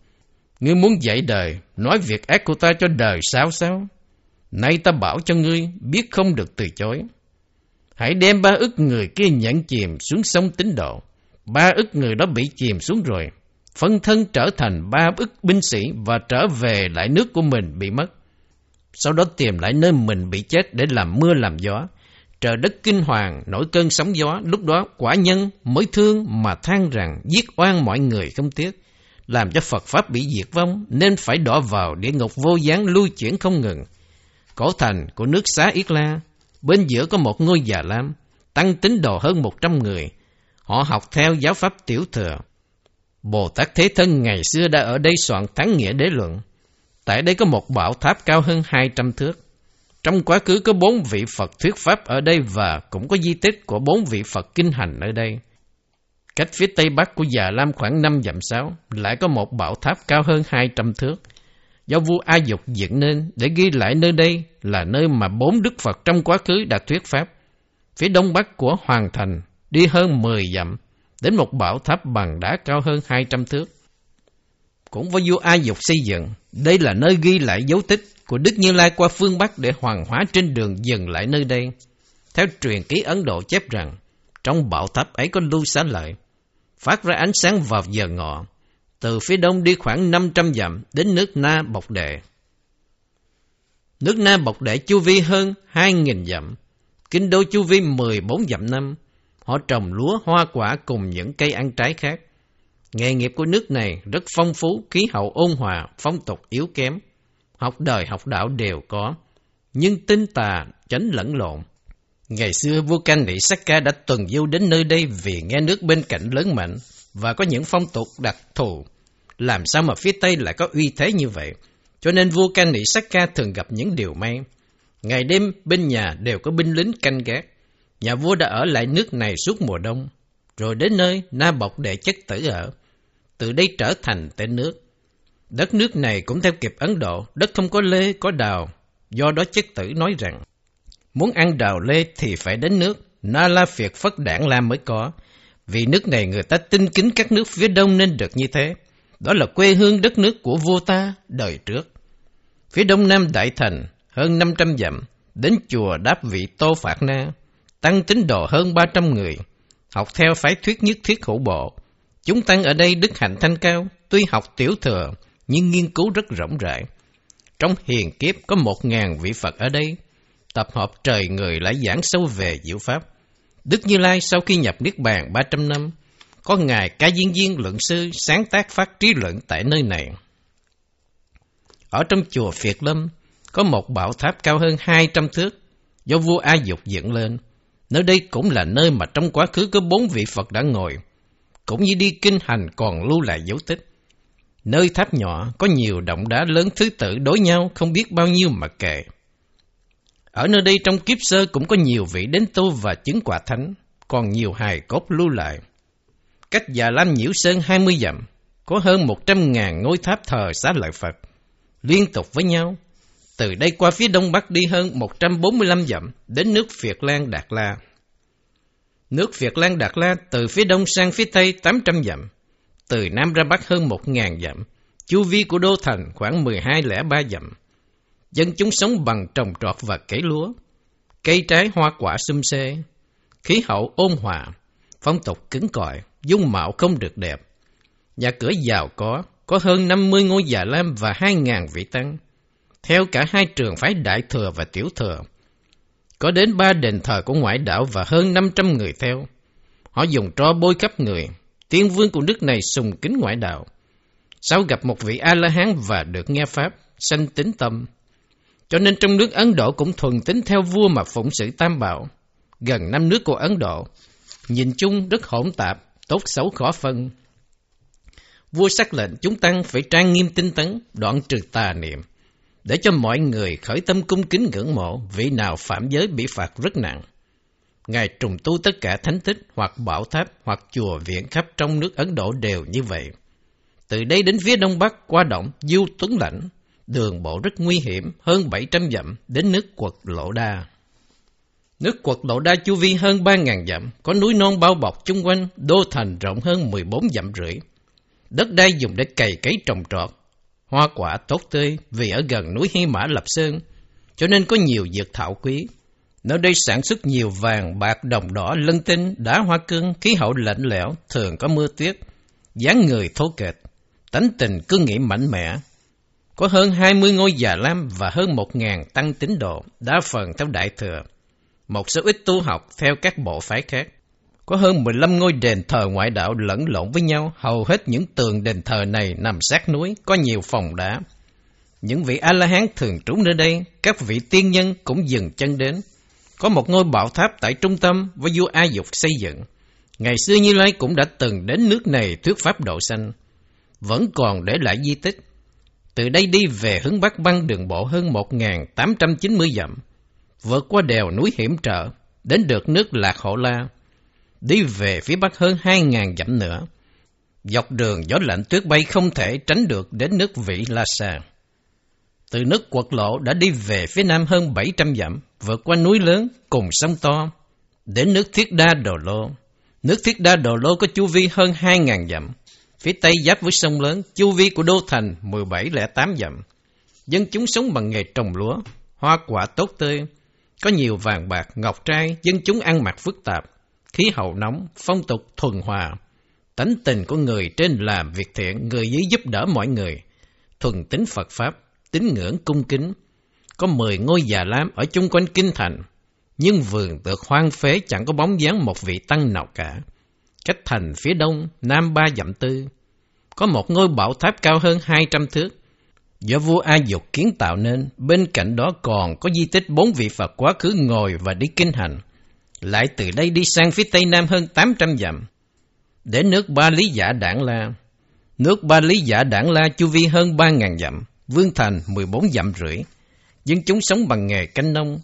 Ngươi muốn dạy đời, nói việc ác của ta cho đời sao sao? Nay ta bảo cho ngươi biết không được từ chối. Hãy đem ba ức người kia nhẫn chìm xuống sông tín độ. Ba ức người đó bị chìm xuống rồi. Phân thân trở thành ba ức binh sĩ và trở về lại nước của mình bị mất. Sau đó tìm lại nơi mình bị chết để làm mưa làm gió. Trời đất kinh hoàng, nổi cơn sóng gió, lúc đó quả nhân mới thương mà than rằng giết oan mọi người không tiếc, làm cho Phật Pháp bị diệt vong, nên phải đỏ vào địa ngục vô gián lưu chuyển không ngừng. Cổ thành của nước xá Yết La, bên giữa có một ngôi già lam, tăng tín đồ hơn một trăm người. Họ học theo giáo pháp tiểu thừa. Bồ Tát Thế Thân ngày xưa đã ở đây soạn thắng nghĩa đế luận. Tại đây có một bảo tháp cao hơn hai trăm thước. Trong quá khứ có bốn vị Phật thuyết Pháp ở đây và cũng có di tích của bốn vị Phật kinh hành ở đây. Cách phía tây bắc của Già Lam khoảng năm dặm sáu, lại có một bảo tháp cao hơn hai trăm thước. Do vua A Dục dựng nên để ghi lại nơi đây là nơi mà bốn Đức Phật trong quá khứ đã thuyết Pháp. Phía đông bắc của Hoàng Thành đi hơn mười dặm, đến một bảo tháp bằng đá cao hơn hai trăm thước. Cũng do vua A Dục xây dựng, đây là nơi ghi lại dấu tích của Đức Như Lai qua phương Bắc để hoàng hóa trên đường dừng lại nơi đây. Theo truyền ký Ấn Độ chép rằng, trong bảo tháp ấy có lưu xá lợi, phát ra ánh sáng vào giờ ngọ, từ phía đông đi khoảng 500 dặm đến nước Na Bọc Đệ. Nước Na Bọc Đệ chu vi hơn 2.000 dặm, kinh đô chu vi 14 dặm năm. Họ trồng lúa, hoa quả cùng những cây ăn trái khác. Nghề nghiệp của nước này rất phong phú, khí hậu ôn hòa, phong tục yếu kém học đời học đạo đều có, nhưng tinh tà tránh lẫn lộn. Ngày xưa vua Canh Nị Sắc Ca đã tuần du đến nơi đây vì nghe nước bên cạnh lớn mạnh và có những phong tục đặc thù. Làm sao mà phía Tây lại có uy thế như vậy? Cho nên vua Canh Nị Sắc Ca thường gặp những điều may. Ngày đêm bên nhà đều có binh lính canh gác. Nhà vua đã ở lại nước này suốt mùa đông, rồi đến nơi Na Bọc để chất tử ở. Từ đây trở thành tên nước. Đất nước này cũng theo kịp Ấn Độ, đất không có lê, có đào. Do đó chất tử nói rằng, muốn ăn đào lê thì phải đến nước, Na La Phiệt Phất Đảng Lam mới có. Vì nước này người ta tin kính các nước phía đông nên được như thế. Đó là quê hương đất nước của vua ta đời trước. Phía đông nam Đại Thành, hơn 500 dặm, đến chùa đáp vị Tô Phạt Na, tăng tín đồ hơn 300 người, học theo phái thuyết nhất thiết hữu bộ. Chúng tăng ở đây đức hạnh thanh cao, tuy học tiểu thừa, nhưng nghiên cứu rất rộng rãi. Trong hiền kiếp có một ngàn vị Phật ở đây, tập hợp trời người lại giảng sâu về diệu Pháp. Đức Như Lai sau khi nhập Niết Bàn 300 năm, có Ngài Ca Diên Diên Luận Sư sáng tác phát trí luận tại nơi này. Ở trong chùa Phiệt Lâm, có một bảo tháp cao hơn 200 thước, do vua A Dục dựng lên. Nơi đây cũng là nơi mà trong quá khứ có bốn vị Phật đã ngồi, cũng như đi kinh hành còn lưu lại dấu tích. Nơi tháp nhỏ có nhiều động đá lớn thứ tự đối nhau không biết bao nhiêu mà kệ. Ở nơi đây trong kiếp sơ cũng có nhiều vị đến tu và chứng quả thánh, còn nhiều hài cốt lưu lại. Cách Già Lam Nhiễu Sơn 20 dặm, có hơn 100 ngàn ngôi tháp thờ xá lợi Phật, liên tục với nhau. Từ đây qua phía đông bắc đi hơn 145 dặm đến nước Việt Lan Đạt La. Nước Việt Lan Đạt La từ phía đông sang phía tây 800 dặm, từ Nam ra Bắc hơn một ngàn dặm, chu vi của đô thành khoảng 12,3 dặm. Dân chúng sống bằng trồng trọt và cấy lúa, cây trái hoa quả xum xê, khí hậu ôn hòa, phong tục cứng cỏi, dung mạo không được đẹp. Nhà cửa giàu có, có hơn 50 ngôi già lam và 2.000 vị tăng, theo cả hai trường phái đại thừa và tiểu thừa. Có đến ba đền thờ của ngoại đảo và hơn 500 người theo. Họ dùng tro bôi khắp người, tiên vương của nước này sùng kính ngoại đạo. Sau gặp một vị A-la-hán và được nghe Pháp, sanh tính tâm. Cho nên trong nước Ấn Độ cũng thuần tính theo vua mà phụng sự tam bảo. Gần năm nước của Ấn Độ, nhìn chung rất hỗn tạp, tốt xấu khó phân. Vua sắc lệnh chúng tăng phải trang nghiêm tinh tấn, đoạn trừ tà niệm, để cho mọi người khởi tâm cung kính ngưỡng mộ, vị nào phạm giới bị phạt rất nặng. Ngài trùng tu tất cả thánh tích hoặc bảo tháp hoặc chùa viện khắp trong nước Ấn Độ đều như vậy. Từ đây đến phía đông bắc qua động Du Tuấn Lãnh, đường bộ rất nguy hiểm, hơn 700 dặm đến nước quật Lộ Đa. Nước quật Lộ Đa chu vi hơn 3.000 dặm, có núi non bao bọc chung quanh, đô thành rộng hơn 14 dặm rưỡi. Đất đai dùng để cày cấy trồng trọt, hoa quả tốt tươi vì ở gần núi Hy Mã Lập Sơn, cho nên có nhiều dược thảo quý. Nơi đây sản xuất nhiều vàng, bạc, đồng đỏ, lân tinh, đá hoa cương, khí hậu lạnh lẽo, thường có mưa tuyết, dáng người thô kệch, tánh tình cứ nghĩ mạnh mẽ. Có hơn 20 ngôi già lam và hơn 1.000 tăng tín độ, đa phần theo đại thừa. một số ít tu học theo các bộ phái khác. Có hơn 15 ngôi đền thờ ngoại đạo lẫn lộn với nhau, hầu hết những tường đền thờ này nằm sát núi, có nhiều phòng đá. Những vị A-la-hán thường trú nơi đây, các vị tiên nhân cũng dừng chân đến. Có một ngôi bảo tháp tại trung tâm với vua A Dục xây dựng. Ngày xưa Như Lai cũng đã từng đến nước này thuyết pháp độ sanh. Vẫn còn để lại di tích. Từ đây đi về hướng Bắc băng đường bộ hơn 1.890 dặm. Vượt qua đèo núi hiểm trở, đến được nước Lạc Hộ La. Đi về phía Bắc hơn 2.000 dặm nữa. Dọc đường gió lạnh tuyết bay không thể tránh được đến nước Vĩ La Sa. Từ nước quật lộ đã đi về phía nam hơn 700 dặm, vượt qua núi lớn cùng sông to, đến nước Thiết Đa Đồ Lô. Nước Thiết Đa Đồ Lô có chu vi hơn 2.000 dặm, phía tây giáp với sông lớn, chu vi của đô thành 1708 dặm. Dân chúng sống bằng nghề trồng lúa, hoa quả tốt tươi, có nhiều vàng bạc, ngọc trai, dân chúng ăn mặc phức tạp, khí hậu nóng, phong tục thuần hòa. Tánh tình của người trên làm việc thiện, người dưới giúp đỡ mọi người, thuần tính Phật Pháp, tín ngưỡng cung kính. Có mười ngôi già lam ở chung quanh kinh thành, nhưng vườn được hoang phế chẳng có bóng dáng một vị tăng nào cả. Cách thành phía đông, nam ba dặm tư, có một ngôi bảo tháp cao hơn 200 thước. Do vua A Dục kiến tạo nên, bên cạnh đó còn có di tích bốn vị Phật quá khứ ngồi và đi kinh hành. Lại từ đây đi sang phía tây nam hơn 800 dặm, đến nước Ba Lý Giả Đảng La. Nước Ba Lý Giả Đảng La chu vi hơn 3.000 dặm, Vương Thành 14 dặm rưỡi. Dân chúng sống bằng nghề canh nông,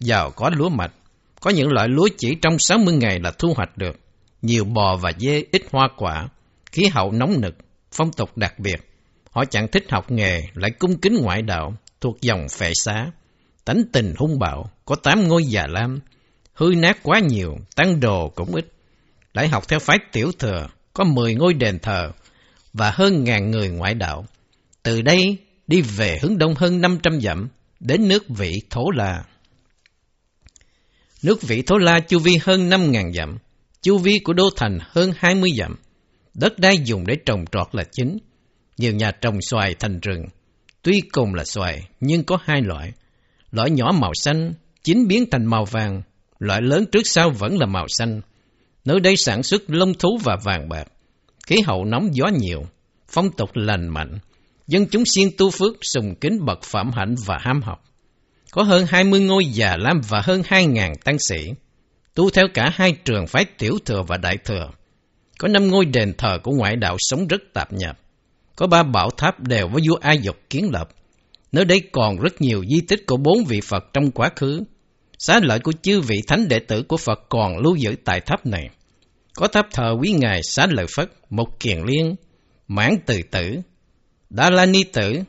giàu có lúa mạch. Có những loại lúa chỉ trong 60 ngày là thu hoạch được. Nhiều bò và dê ít hoa quả, khí hậu nóng nực, phong tục đặc biệt. Họ chẳng thích học nghề, lại cung kính ngoại đạo, thuộc dòng phệ xá. Tánh tình hung bạo, có tám ngôi già lam, hư nát quá nhiều, tăng đồ cũng ít. Lại học theo phái tiểu thừa, có 10 ngôi đền thờ và hơn ngàn người ngoại đạo. Từ đây đi về hướng đông hơn 500 dặm, đến nước Vị Thổ La. Nước Vị Thổ La chu vi hơn 5.000 dặm, chu vi của đô thành hơn 20 dặm. Đất đai dùng để trồng trọt là chính. Nhiều nhà trồng xoài thành rừng. Tuy cùng là xoài, nhưng có hai loại. Loại nhỏ màu xanh, chín biến thành màu vàng. Loại lớn trước sau vẫn là màu xanh. Nơi đây sản xuất lông thú và vàng bạc. Khí hậu nóng gió nhiều, phong tục lành mạnh. Dân chúng siêng tu phước, sùng kính bậc phạm hạnh và ham học. Có hơn 20 ngôi già lam và hơn 2.000 tăng sĩ. Tu theo cả hai trường phái tiểu thừa và đại thừa. Có năm ngôi đền thờ của ngoại đạo sống rất tạp nhập. Có ba bảo tháp đều với vua Ai Dục kiến lập. Nơi đây còn rất nhiều di tích của bốn vị Phật trong quá khứ. Xá lợi của chư vị thánh đệ tử của Phật còn lưu giữ tại tháp này. Có tháp thờ quý ngài Xá lợi Phất, Một Kiền Liên, Mãn Từ Tử, Đa La Ni Tử,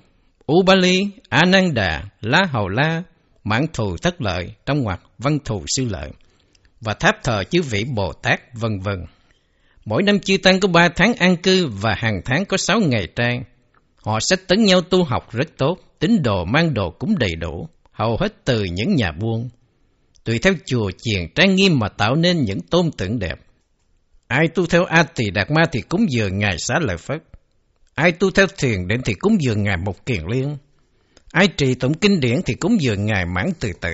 Ubali, Ananda, La Hầu La, Mãn Thù Thất Lợi trong ngoặc Văn Thù Sư Lợi và tháp thờ chư vị Bồ Tát vân vân. Mỗi năm chư tăng có ba tháng an cư và hàng tháng có sáu ngày trang. Họ sẽ tấn nhau tu học rất tốt, tín đồ mang đồ cũng đầy đủ, hầu hết từ những nhà buôn. Tùy theo chùa chiền trang nghiêm mà tạo nên những tôn tượng đẹp. Ai tu theo A Tỳ Đạt Ma thì cúng dường Ngài Xá Lợi Phất. Ai tu theo thiền định thì cúng dường Ngài Một Kiền Liên. Ai trì tụng kinh điển thì cúng dường Ngài Mãn Từ Tử.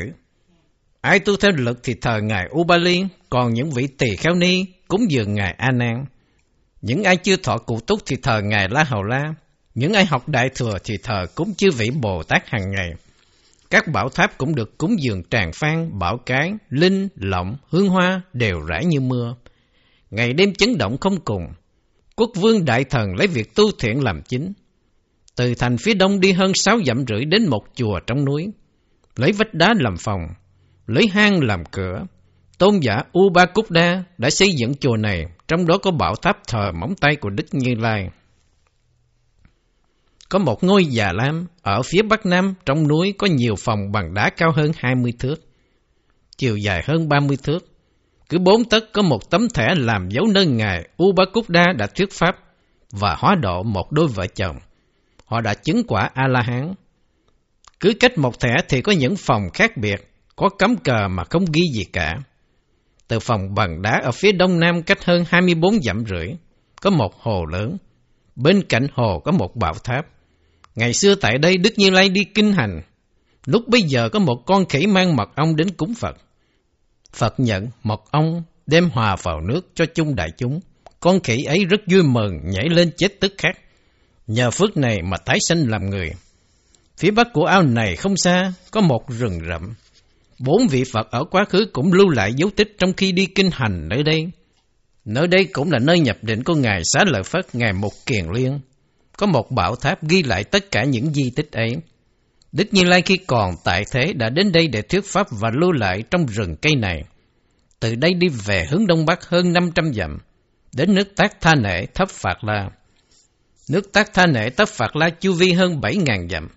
Ai tu theo lực thì thờ Ngài Ubali, còn những vị tỳ kheo ni cúng dường Ngài A Nan. Những ai chưa thọ cụ túc thì thờ Ngài La Hầu La. Những ai học đại thừa thì thờ cúng chư vị Bồ Tát hàng ngày. Các bảo tháp cũng được cúng dường tràng phan, bảo cái, linh, lộng hương hoa đều rải như mưa. Ngày đêm chấn động không cùng. Quốc vương đại thần lấy việc tu thiện làm chính. Từ thành phía đông đi hơn sáu dặm rưỡi đến một chùa trong núi. Lấy vách đá làm phòng, lấy hang làm cửa. Tôn giả U Ba Cúc Đa đã xây dựng chùa này, trong đó có bảo tháp thờ móng tay của Đức Như Lai. Có một ngôi già lam ở phía bắc nam trong núi có nhiều phòng bằng đá cao hơn 20 thước, chiều dài hơn 30 thước. Cứ bốn tấc có một tấm thẻ làm dấu nơi ngài U Ba Cúc Đa đã thuyết pháp và hóa độ một đôi vợ chồng. Họ đã chứng quả A-la-hán. Cứ cách một thẻ thì có những phòng khác biệt, có cấm cờ mà không ghi gì cả. Từ phòng bằng đá ở phía đông nam cách hơn 24 dặm rưỡi, có một hồ lớn. Bên cạnh hồ có một bảo tháp. Ngày xưa tại đây Đức Như Lai đi kinh hành. Lúc bây giờ có một con khỉ mang mật ong đến cúng Phật. Phật nhận mật ong đem hòa vào nước cho chung đại chúng. Con khỉ ấy rất vui mừng nhảy lên chết tức khắc. Nhờ phước này mà tái sinh làm người. Phía bắc của ao này không xa, có một rừng rậm. Bốn vị Phật ở quá khứ cũng lưu lại dấu tích trong khi đi kinh hành nơi đây. Nơi đây cũng là nơi nhập định của Ngài Xá Lợi Phất, Ngài Mục Kiền Liên. Có một bảo tháp ghi lại tất cả những di tích ấy. Đức Như Lai khi còn tại thế đã đến đây để thuyết pháp và lưu lại trong rừng cây này. Từ đây đi về hướng đông bắc hơn 500 dặm, đến nước Tác Tha Nệ Thấp Phạt La. Nước Tác Tha Nệ Thấp Phạt La chu vi hơn 7.000 dặm,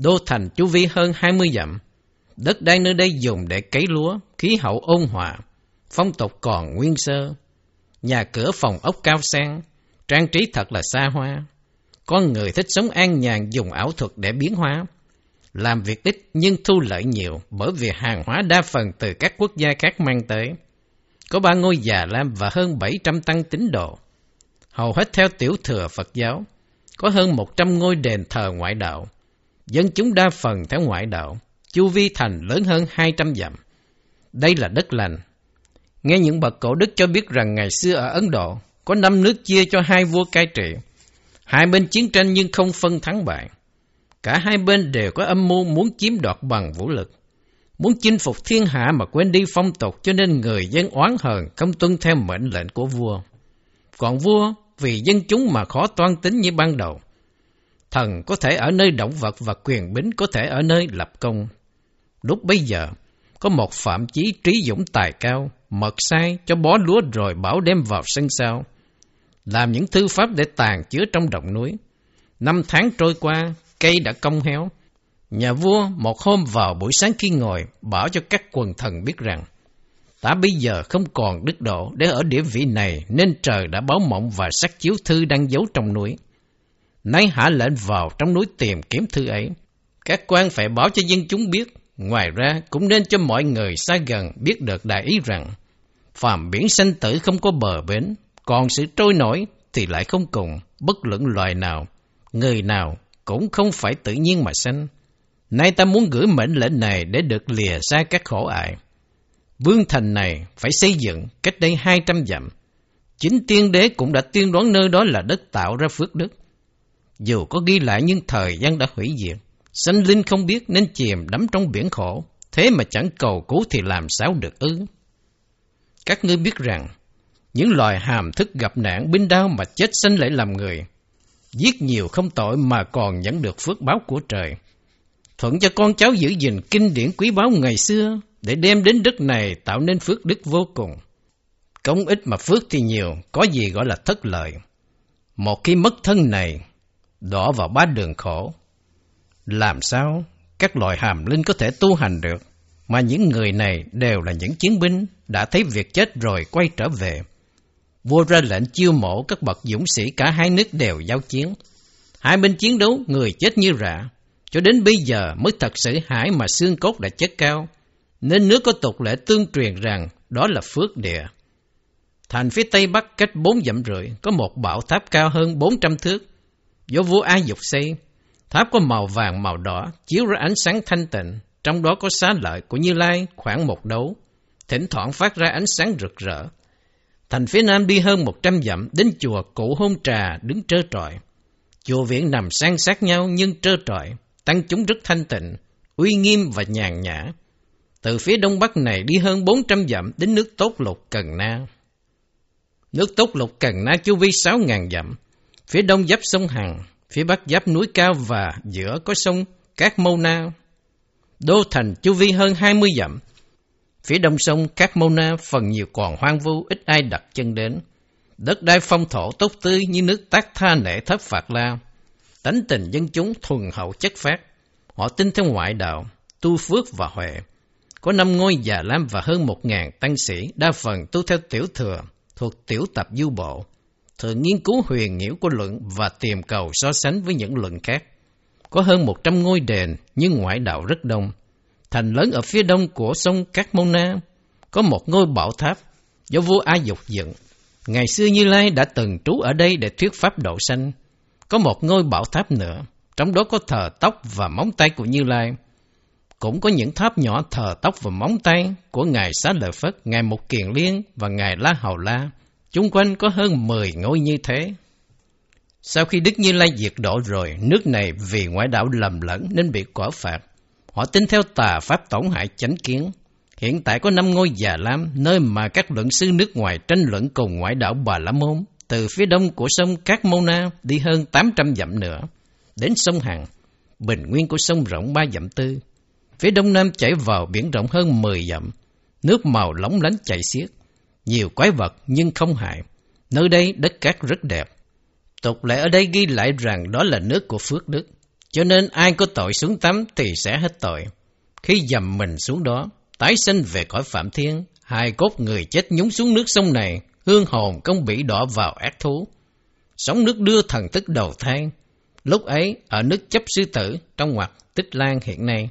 đô thành chu vi hơn 20 dặm. Đất đai nơi đây dùng để cấy lúa, khí hậu ôn hòa, phong tục còn nguyên sơ. Nhà cửa phòng ốc cao sang, trang trí thật là xa hoa. Con người thích sống an nhàn dùng ảo thuật để biến hóa. Làm việc ít nhưng thu lợi nhiều bởi vì hàng hóa đa phần từ các quốc gia khác mang tới. Có ba ngôi già lam và hơn 700 tăng tín đồ. Hầu hết theo tiểu thừa Phật giáo. Có hơn 100 ngôi đền thờ ngoại đạo. Dân chúng đa phần theo ngoại đạo. Chu vi thành lớn hơn 200 dặm. Đây là đất lành. Nghe những bậc cổ đức cho biết rằng ngày xưa ở Ấn Độ, có năm nước chia cho hai vua cai trị. Hai bên chiến tranh nhưng không phân thắng bại. Cả hai bên đều có âm mưu muốn chiếm đoạt bằng vũ lực. Muốn chinh phục thiên hạ mà quên đi phong tục cho nên người dân oán hờn không tuân theo mệnh lệnh của vua. Còn vua vì dân chúng mà khó toan tính như ban đầu. Thần có thể ở nơi động vật và quyền bính có thể ở nơi lập công. Lúc bấy giờ, có một phạm chí trí dũng tài cao, mật sai cho bó lúa rồi bảo đem vào sân sao. Làm những thư pháp để tàn chứa trong động núi. Năm tháng trôi qua, cây đã cong héo. Nhà vua một hôm vào buổi sáng khi ngồi, bảo cho các quần thần biết rằng, ta bây giờ không còn đức độ để ở địa vị này nên trời đã báo mộng và sắc chiếu thư đang giấu trong núi. Nay hạ lệnh vào trong núi tìm kiếm thư ấy. Các quan phải báo cho dân chúng biết, ngoài ra cũng nên cho mọi người xa gần biết được đại ý rằng, phàm biển sanh tử không có bờ bến, còn sự trôi nổi thì lại không cùng, bất luận loài nào, người nào cũng không phải tự nhiên mà sanh. Nay ta muốn gửi mệnh lệnh này để được lìa xa các khổ ải. Vương thành này phải xây dựng cách đây 200 dặm. Chính tiên đế cũng đã tiên đoán nơi đó là đất tạo ra phước đức. Dù có ghi lại nhưng thời gian đã hủy diệt. Sanh linh không biết nên chìm đắm trong biển khổ. Thế mà chẳng cầu cứu thì làm sao được ư? Các ngươi biết rằng, những loài hàm thức gặp nạn binh đao mà chết sinh lại làm người. Giết nhiều không tội mà còn nhận được phước báo của trời. Thuận cho con cháu giữ gìn kinh điển quý báu ngày xưa để đem đến đất này tạo nên phước đức vô cùng. Công ít mà phước thì nhiều, có gì gọi là thất lợi. Một khi mất thân này, đỏ vào ba đường khổ. Làm sao các loài hàm linh có thể tu hành được, mà những người này đều là những chiến binh đã thấy việc chết rồi quay trở về. Vua ra lệnh chiêu mộ các bậc dũng sĩ cả hai nước đều giao chiến. Hai bên chiến đấu người chết như rạ, cho đến bây giờ mới thật sự hải mà xương cốt đã chất cao, nên nước có tục lệ tương truyền rằng đó là phước địa. Thành phía tây bắc cách bốn dặm rưỡi có một bảo tháp cao hơn 400 thước, do vua Ai Dục xây. Tháp có màu vàng màu đỏ, chiếu ra ánh sáng thanh tịnh, trong đó có xá lợi của Như Lai khoảng một đấu, thỉnh thoảng phát ra ánh sáng rực rỡ. Thành phía nam đi hơn 100 dặm đến chùa Cụ Hôn Trà đứng trơ trọi. Chùa viện nằm san sát nhau nhưng trơ trọi, tăng chúng rất thanh tịnh, uy nghiêm và nhàn nhã. Từ phía đông bắc này đi hơn 400 dặm đến nước Tốt Lục Cần Na. Nước Tốt Lục Cần Na chu vi 6.000 dặm, phía đông giáp sông Hằng, phía bắc giáp núi cao và giữa có sông Cát Mâu Na. Đô thành chu vi hơn 20 dặm, Phía đông sông Cát Mâu Na phần nhiều còn hoang vu, ít ai đặt chân đến. Đất đai phong thổ tốt tươi như nước tác tha nệ thấp phạt la. Tánh tình dân chúng thuần hậu chất phát. Họ tin theo ngoại đạo, tu phước và huệ. Có năm ngôi già lam và hơn một ngàn tăng sĩ, đa phần tu theo tiểu thừa, thuộc tiểu tập du bộ. Thường nghiên cứu huyền nghĩa của luận và tìm cầu so sánh với những luận khác. Có hơn một trăm ngôi đền, nhưng ngoại đạo rất đông thành lớn ở phía đông của sông Cát Môn Na, có một ngôi bảo tháp do vua A Dục dựng. Ngày xưa Như Lai đã từng trú ở đây để thuyết pháp độ sanh. Có một ngôi bảo tháp nữa, trong đó có thờ tóc và móng tay của Như Lai. cũng có những tháp nhỏ thờ tóc và móng tay của Ngài Xá Lợi Phất, Ngài Mục Kiền Liên và Ngài La Hầu La. Chung quanh có hơn 10 ngôi như thế. Sau khi Đức Như Lai diệt độ rồi, nước này vì ngoại đạo lầm lẫn nên bị quả phạt. Họ tin theo tà pháp tổng hại chánh kiến. Hiện tại có năm ngôi già lam, nơi mà các luận sư nước ngoài tranh luận cùng ngoại đạo Bà La Môn, từ phía đông của sông Cát Mâu Na đi hơn 800 dặm nữa, đến sông Hằng, bình nguyên của sông rộng 3 dặm tư. Phía đông nam chảy vào biển rộng hơn 10 dặm, nước màu lóng lánh chảy xiết, nhiều quái vật nhưng không hại. Nơi đây đất cát rất đẹp. Tục lệ ở đây ghi lại rằng đó là nước của phước đức, cho nên ai có tội xuống tắm thì sẽ hết tội. Khi dầm mình xuống đó, tái sinh về cõi phạm thiên, hai cốt người chết nhúng xuống nước sông này, hương hồn không bị đỏ vào ác thú. Sóng nước đưa thần tức đầu thang. Lúc ấy, ở nước chấp sư tử, trong ngoặc tích lan hiện nay,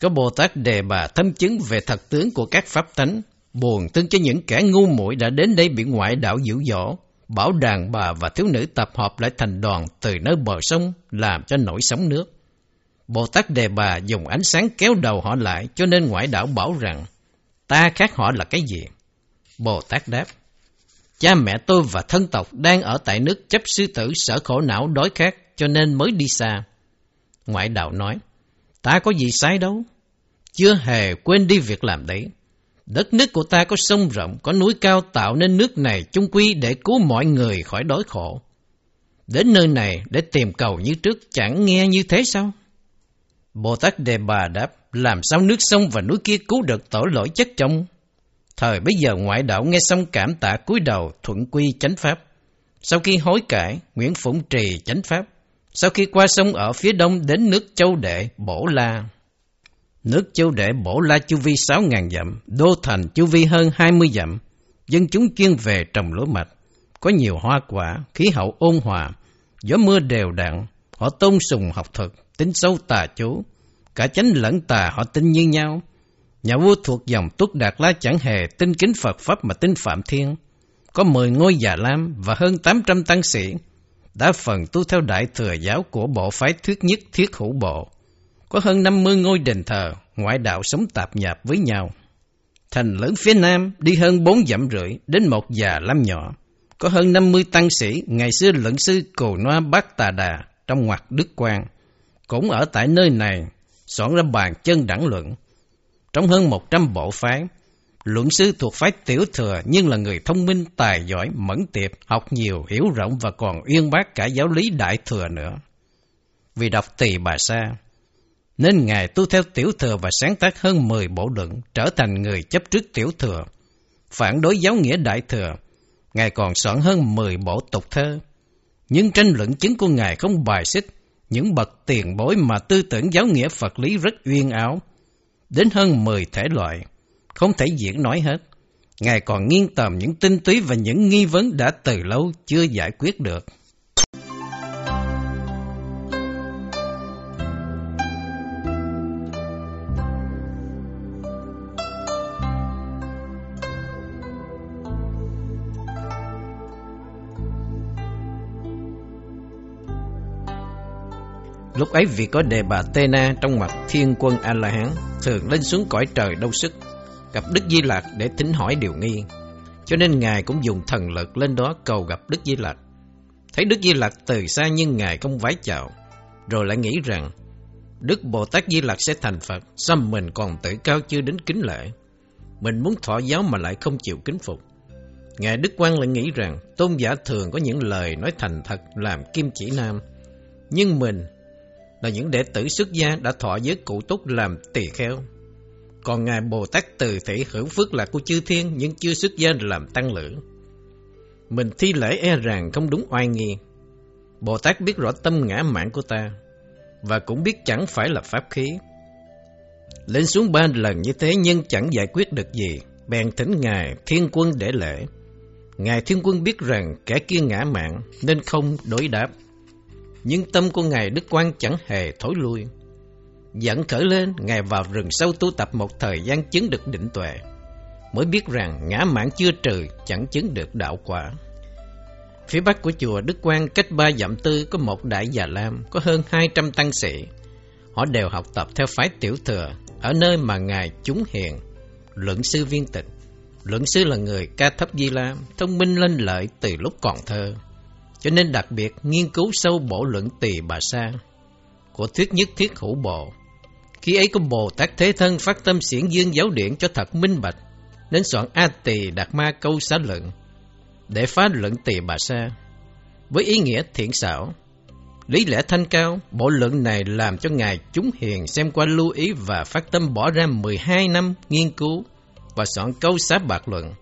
có Bồ Tát đề bà thâm chứng về thật tướng của các pháp tánh, buồn tương cho những kẻ ngu muội đã đến đây bị ngoại đạo dữ dỗ, bảo đàn bà và thiếu nữ tập hợp lại thành đoàn từ nơi bờ sông làm cho nổi sóng nước. Bồ Tát Đề Bà dùng ánh sáng kéo đầu họ lại cho nên ngoại đạo bảo rằng, ta khác họ là cái gì? Bồ Tát đáp, Cha mẹ tôi và thân tộc đang ở tại nước chấp sư tử sở khổ não đói khát cho nên mới đi xa. Ngoại đạo nói, Ta có gì sai đâu. Chưa hề quên đi việc làm đấy. Đất nước của ta có sông rộng, có núi cao tạo nên nước này chung quy để cứu mọi người khỏi đói khổ. Đến nơi này để tìm cầu như trước chẳng nghe như thế sao? Bồ Tát Đề Bà đáp, làm sao nước sông và núi kia cứu được tội lỗi chất trong? Thời bây giờ ngoại đạo nghe xong cảm tạ cúi đầu thuận quy chánh pháp. Sau khi hối cải, Nguyễn Phụng trì chánh pháp. Sau khi qua sông ở phía đông đến nước Châu Đệ, Bổ La. Nước Châu Đệ Bổ La chu vi 6.000 dặm, đô thành chu vi hơn 20 dặm. Dân chúng chuyên về trồng lúa mạch. Có nhiều hoa quả, khí hậu ôn hòa, gió mưa đều đặn. Họ tôn sùng học thuật, tính sâu tà chú. Cả chánh lẫn tà họ tin như nhau. Nhà vua thuộc dòng Túc Đạt La chẳng hề tin kính Phật Pháp mà tin Phạm Thiên. Có 10 ngôi già lam và hơn 800 tăng sĩ. Đa phần tu theo đại thừa giáo của bộ phái thuyết nhất thiết hữu bộ. Có hơn 50 ngôi đền thờ, ngoại đạo sống tạp nhạp với nhau. Thành lớn phía nam đi hơn 4 dặm rưỡi đến một già lắm nhỏ. Có hơn 50 tăng sĩ, ngày xưa lẫn sư Cồ Noa Bát Tà Đà trong ngoặt Đức Quang. Cũng ở tại nơi này, soạn ra bàn chân đẳng luận trong hơn 100 bộ phái. Luận sư thuộc phái tiểu thừa nhưng là người thông minh, tài giỏi, mẫn tiệp, học nhiều, hiểu rộng và còn uyên bác cả giáo lý đại thừa nữa. Vì đọc tỳ bà sa, nên Ngài tu theo tiểu thừa và sáng tác hơn 10 bộ luận, trở thành người chấp trước tiểu thừa. Phản đối giáo nghĩa đại thừa, Ngài còn soạn hơn 10 bộ tục thơ. Nhưng tranh luận chứng của Ngài không bài xích những bậc tiền bối mà tư tưởng giáo nghĩa Phật lý rất uyên áo, đến hơn 10 thể loại, không thể diễn nói hết. Ngài còn nghiêng tầm những tinh túy và những nghi vấn đã từ lâu chưa giải quyết được. Lúc ấy vì có đề bà Tê Na trong mặt thiên quân A-la-hán thường lên xuống cõi trời đâu sức, gặp Đức Di Lặc để tính hỏi điều nghi. Cho nên Ngài cũng dùng thần lực lên đó cầu gặp Đức Di Lặc. Thấy Đức Di Lặc từ xa nhưng Ngài không vái chào, rồi lại nghĩ rằng Đức Bồ Tát Di Lặc sẽ thành Phật, sao mình còn tự cao chưa đến kính lễ. Mình muốn thọ giáo mà lại không chịu kính phục. Ngài Đức Quang lại nghĩ rằng tôn giả thường có những lời nói thành thật làm kim chỉ nam. Nhưng mình là những đệ tử xuất gia đã thọ giới cụ túc làm tỳ kheo. Còn Ngài Bồ Tát Từ Thị hưởng phước lạc của chư thiên nhưng chưa xuất gia làm tăng lữ. Mình thi lễ e rằng không đúng oai nghi. Bồ Tát biết rõ tâm ngã mạng của ta và cũng biết chẳng phải là pháp khí. Lên xuống ba lần như thế nhưng chẳng giải quyết được gì, bèn thỉnh Ngài Thiên Quân để lễ. Ngài Thiên Quân biết rằng kẻ kia ngã mạng nên không đối đáp nhưng tâm của Ngài Đức Quang chẳng hề thối lui. Dẫn khởi lên, Ngài vào rừng sâu tu tập một thời gian chứng được định tuệ, mới biết rằng ngã mãn chưa trừ, chẳng chứng được đạo quả. Phía bắc của chùa Đức Quang cách ba dặm tư có một đại già lam, có hơn 200 tăng sĩ. họ đều học tập theo phái tiểu thừa ở nơi mà Ngài chúng hiền, luận sư viên tịch. Luận sư là người ca thấp Di La, thông minh lên lợi từ lúc còn thơ, cho nên đặc biệt nghiên cứu sâu bộ luận tỳ bà sa của thuyết nhất thiết hữu bộ. Khi ấy có Bồ Tát Thế Thân phát tâm xiển dương giáo điển cho thật minh bạch, nên soạn A Tỳ Đạt Ma Câu Xá Luận, để phá luận tỳ bà sa, với ý nghĩa thiện xảo. Lý lẽ thanh cao, bộ luận này làm cho Ngài chúng hiền xem qua lưu ý và phát tâm bỏ ra 12 năm nghiên cứu và soạn câu xá bạc luận.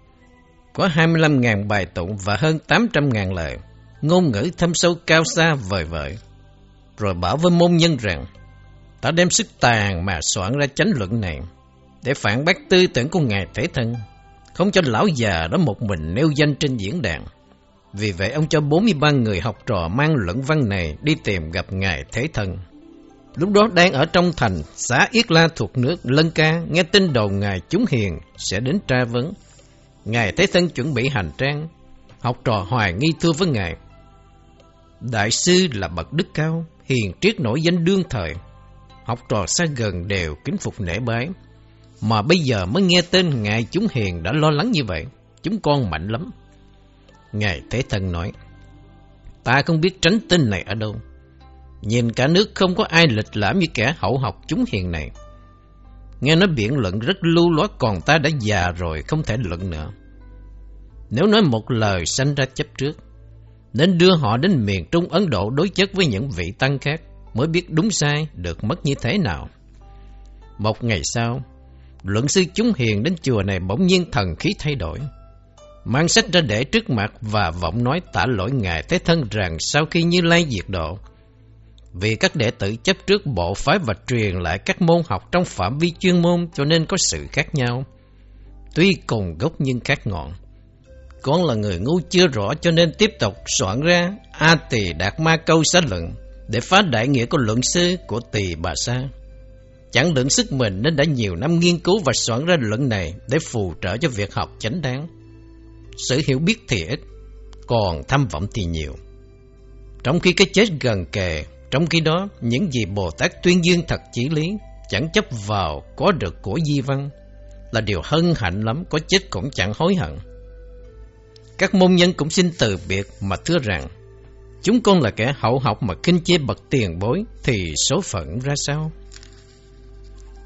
Có 25.000 bài tụng và hơn 800.000 lời, ngôn ngữ thâm sâu cao xa vời vợi. Rồi bảo với môn nhân rằng, ta đem sức tàn mà soạn ra chánh luận này, để phản bác tư tưởng của Ngài Thế Thân, không cho lão già đó một mình nêu danh trên diễn đàn. Vì vậy ông cho 43 người học trò mang luận văn này đi tìm gặp Ngài Thế Thân. Lúc đó đang ở trong thành xã Yết La thuộc nước Lân Ca nghe tin đầu Ngài Chúng Hiền sẽ đến tra vấn. Ngài Thế Thân chuẩn bị hành trang, học trò hoài nghi thưa với Ngài. Đại sư là bậc đức cao, hiền triết nổi danh đương thời. Học trò xa gần đều kính phục nể bái. Mà bây giờ mới nghe tên Ngài Chúng Hiền đã lo lắng như vậy. Chúng con mạnh lắm. Ngài Thế Thân nói, ta không biết tránh tên này ở đâu. Nhìn cả nước không có ai lịch lãm như kẻ hậu học chúng hiền này. Nghe nói biện luận rất lưu loát còn ta đã già rồi không thể luận nữa. Nếu nói một lời sanh ra chấp trước, nên đưa họ đến miền Trung Ấn Độ đối chất với những vị tăng khác mới biết đúng sai được mất như thế nào. Một ngày sau, luận sư chúng hiền đến chùa này bỗng nhiên thần khí thay đổi. Mang sách ra để trước mặt và vọng nói tả lỗi Ngài Thế Thân rằng sau khi Như Lai diệt độ, vì các đệ tử chấp trước bộ phái và truyền lại các môn học trong phạm vi chuyên môn cho nên có sự khác nhau. Tuy cùng gốc nhưng khác ngọn. Con là người ngu chưa rõ cho nên tiếp tục soạn ra A Tỳ Đạt Ma Câu Xá Luận để phá đại nghĩa của luận sư của Tỳ Bà Sa. Chẳng lượng sức mình nên đã nhiều năm nghiên cứu và soạn ra luận này để phù trợ cho việc học chánh đáng. Sự hiểu biết thì ít, còn tham vọng thì nhiều. Trong khi cái chết gần kề, trong khi đó, những gì Bồ Tát tuyên dương thật chỉ lý, chẳng chấp vào có được của di văn, là điều hân hạnh lắm, có chết cũng chẳng hối hận. Các môn nhân cũng xin từ biệt mà thưa rằng, chúng con là kẻ hậu học mà kinh chế bậc tiền bối, thì số phận ra sao?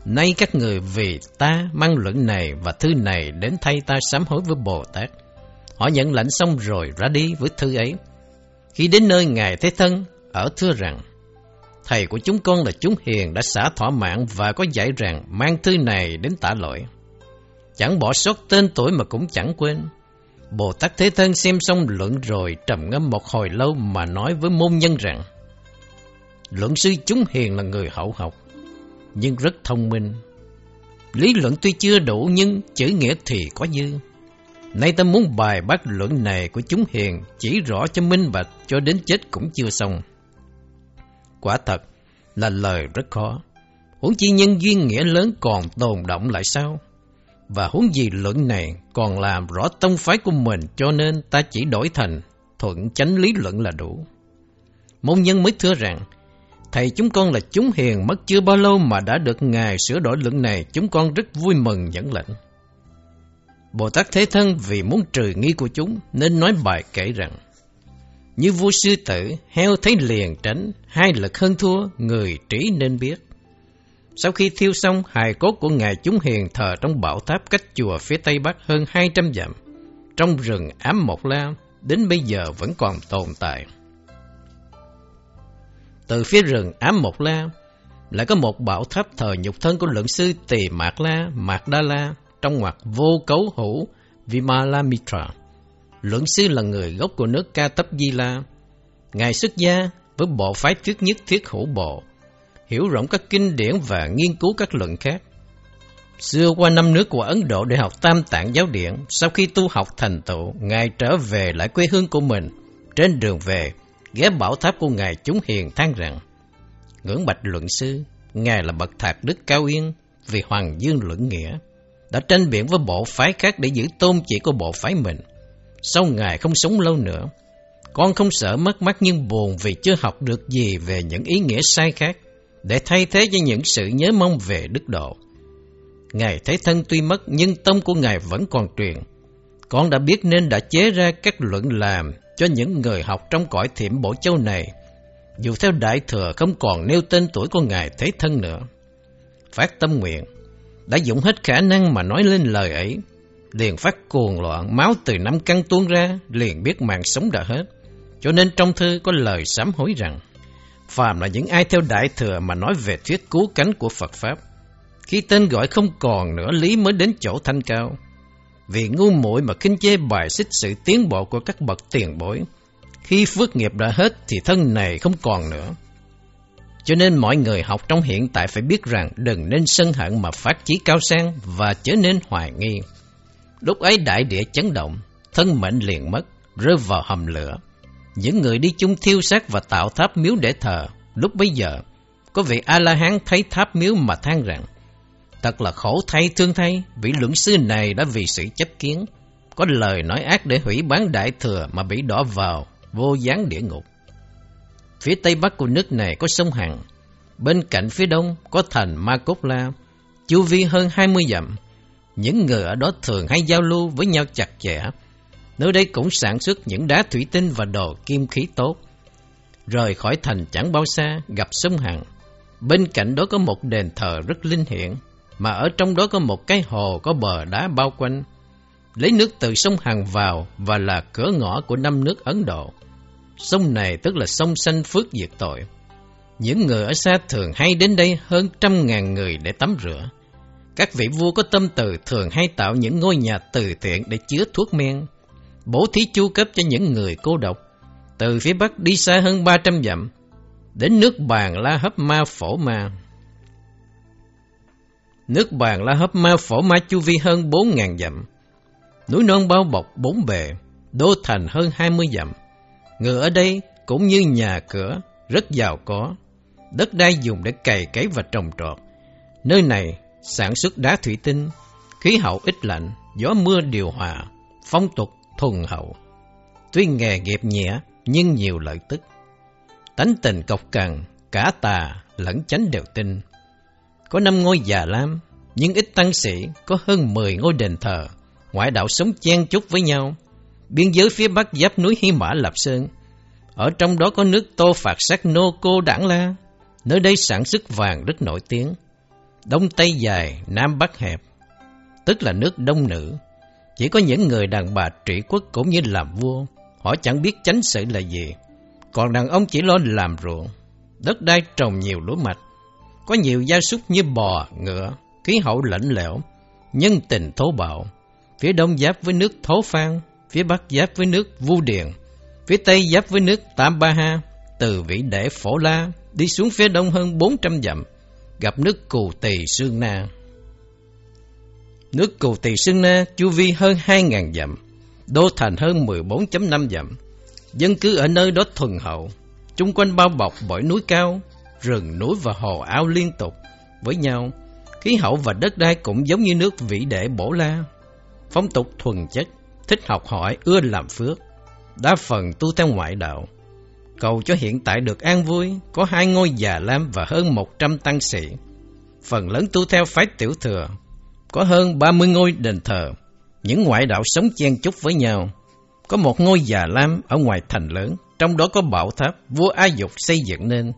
Nay các người vì ta mang luận này và thư này đến thay ta sám hối với Bồ Tát. Họ nhận lãnh xong rồi ra đi với thư ấy. Khi đến nơi Ngài Thế Thân, ở thưa rằng, Thầy của chúng con là chúng hiền đã xả thỏa mãn và có dạy rằng mang thư này đến tả lỗi. Chẳng bỏ sót tên tuổi mà cũng chẳng quên. Bồ Tát Thế Thân xem xong luận rồi trầm ngâm một hồi lâu mà nói với môn nhân rằng Luận sư chúng hiền là người hậu học, nhưng rất thông minh. Lý luận tuy chưa đủ nhưng chữ nghĩa thì có dư. Nay ta muốn bài bác luận này của chúng hiền chỉ rõ cho minh bạch cho đến chết cũng chưa xong. Quả thật là lời rất khó. Huống chi nhân duyên nghĩa lớn còn tồn động lại sao? Và huống gì luận này còn làm rõ tông phái của mình cho nên ta chỉ đổi thành thuận chánh lý luận là đủ. Môn nhân mới thưa rằng, thầy chúng con là chúng hiền mất chưa bao lâu mà đã được Ngài sửa đổi luận này, chúng con rất vui mừng nhận lệnh. Bồ Tát Thế Thân vì muốn trừ nghi của chúng nên nói bài kể rằng, như vua sư tử, heo thấy liền tránh, hai lực hơn thua, người trí nên biết. Sau khi thiêu xong, hài cốt của Ngài Chúng Hiền thờ trong bảo tháp cách chùa phía Tây Bắc hơn 200 dặm, trong rừng ám Mộc La, đến bây giờ vẫn còn tồn tại. Từ phía rừng ám Mộc La, lại có một bảo tháp thờ nhục thân của lượng sư Tỳ Mạc La, Mạc Đa La, trong ngoặc vô cấu hữu Vimalamitra. lưỡng sư là người gốc của nước Ca Tấp Di La. Ngài xuất gia với bộ phái thuyết nhất thiết hữu bộ, hiểu rộng các kinh điển và nghiên cứu các luận khác. Xưa qua năm nước của Ấn Độ để học tam tạng giáo điển, sau khi tu học thành tựu, Ngài trở về lại quê hương của mình. Trên đường về, ghé bảo tháp của Ngài chúng hiền than rằng, ngưỡng bạch luận sư, Ngài là bậc thạc đức cao yên vì hoàng dương luận nghĩa, đã tranh biện với bộ phái khác để giữ tôn chỉ của bộ phái mình. Sau Ngài không sống lâu nữa, con không sợ mất mắt nhưng buồn vì chưa học được gì về những ý nghĩa sai khác để thay thế cho những sự nhớ mong về đức độ. Ngài thấy Thân tuy mất nhưng tâm của Ngài vẫn còn truyền. Con đã biết nên đã chế ra các luận làm cho những người học trong cõi thiểm bổ châu này, dù theo Đại Thừa không còn nêu tên tuổi của Ngài Thế Thân nữa. Phát tâm nguyện, đã dụng hết khả năng mà nói lên lời ấy, liền phát cuồng loạn, máu từ năm căn tuôn ra, liền biết mạng sống đã hết. Cho nên trong thư có lời sám hối rằng, phàm là những ai theo Đại Thừa mà nói về thuyết cứu cánh của Phật Pháp, khi tên gọi không còn nữa lý mới đến chỗ thanh cao. Vì ngu muội mà khinh chê bài xích sự tiến bộ của các bậc tiền bối, khi phước nghiệp đã hết thì thân này không còn nữa. Cho nên mọi người học trong hiện tại phải biết rằng đừng nên sân hận mà phát chí cao sang và trở nên hoài nghi. Lúc ấy đại địa chấn động, thân mệnh liền mất, rơi vào hầm lửa. Những người đi chung thiêu xác và tạo tháp miếu để thờ, lúc bấy giờ, có vị A-la-hán thấy tháp miếu mà than rằng, Thật là khổ thay thương thay, vị luận sư này đã vì sự chấp kiến, có lời nói ác để hủy bán đại thừa mà bị đỏ vào, vô gián địa ngục. Phía tây bắc của nước này có sông Hằng, bên cạnh phía đông có thành Ma Cốt La, chu vi hơn 20 dặm. Những người ở đó thường hay giao lưu với nhau chặt chẽ. Nơi đây cũng sản xuất những đá thủy tinh và đồ kim khí tốt. Rời khỏi thành chẳng bao xa, gặp sông Hằng. Bên cạnh đó có một đền thờ rất linh hiện, mà ở trong đó có một cái hồ có bờ đá bao quanh. Lấy nước từ sông Hằng vào và là cửa ngõ của năm nước Ấn Độ. Sông này tức là sông xanh phước diệt tội. Những người ở xa thường hay đến đây hơn trăm ngàn người để tắm rửa. Các vị vua có tâm từ thường hay tạo những ngôi nhà từ thiện để chứa thuốc men, bổ thí chu cấp cho những người cô độc. Từ phía bắc đi xa hơn 300 dặm, đến nước bàn la hấp ma phổ ma. Nước bàn la hấp ma phổ ma chu vi hơn 4.000 dặm. Núi non bao bọc bốn bề, đô thành hơn 20 dặm. Người ở đây cũng như nhà cửa, rất giàu có. Đất đai dùng để cày cấy và trồng trọt. Nơi này sản xuất đá thủy tinh, khí hậu ít lạnh, gió mưa điều hòa, phong tục thuần hậu. Tuy nghề nghiệp nhẹ nhưng nhiều lợi tức. Tánh tình cộc cằn, cả tà lẫn chánh đều tin. Có năm ngôi già lam, nhưng ít tăng sĩ, có hơn 10 ngôi đền thờ, ngoại đạo sống chen chúc với nhau. Biên giới phía bắc giáp núi Hy Mã Lạp Sơn. Ở trong đó có nước Tô Phạt Sắc Nô Cô Đảng La. Nơi đây sản xuất vàng rất nổi tiếng. Đông Tây dài, Nam Bắc hẹp. Tức là nước đông nữ. Chỉ có những người đàn bà trị quốc cũng như làm vua. Họ chẳng biết chánh sự là gì. Còn đàn ông chỉ lo làm ruộng. Đất đai trồng nhiều lúa mạch. Có nhiều gia súc như bò, ngựa, khí hậu lạnh lẽo, nhân tình thố bạo. Phía đông giáp với nước Thố Phan, phía bắc giáp với nước Vu Điền, phía tây giáp với nước Tam Ba Ha, từ vĩ đệ Phổ La đi xuống phía đông hơn 400 dặm, gặp nước Cù Tỳ Sương Na. Nước Cù Tỳ sơn Na chu vi hơn 2.000 dặm, đô thành hơn 14.5 dặm. Dân cư ở nơi đó thuần hậu, chung quanh bao bọc bởi núi cao, rừng núi và hồ ao liên tục với nhau. Khí hậu và đất đai cũng giống như nước vĩ đệ Bổ La. Phong tục thuần chất, thích học hỏi, ưa làm phước. Đa phần tu theo ngoại đạo. Cầu cho hiện tại được an vui, có hai ngôi già lam và hơn một trăm tăng sĩ. Phần lớn tu theo phái tiểu thừa, có hơn ba mươi ngôi đền thờ. Những ngoại đạo sống chen chúc với nhau. Có một ngôi già lam ở ngoài thành lớn, trong đó có bảo tháp vua A Dục xây dựng nên,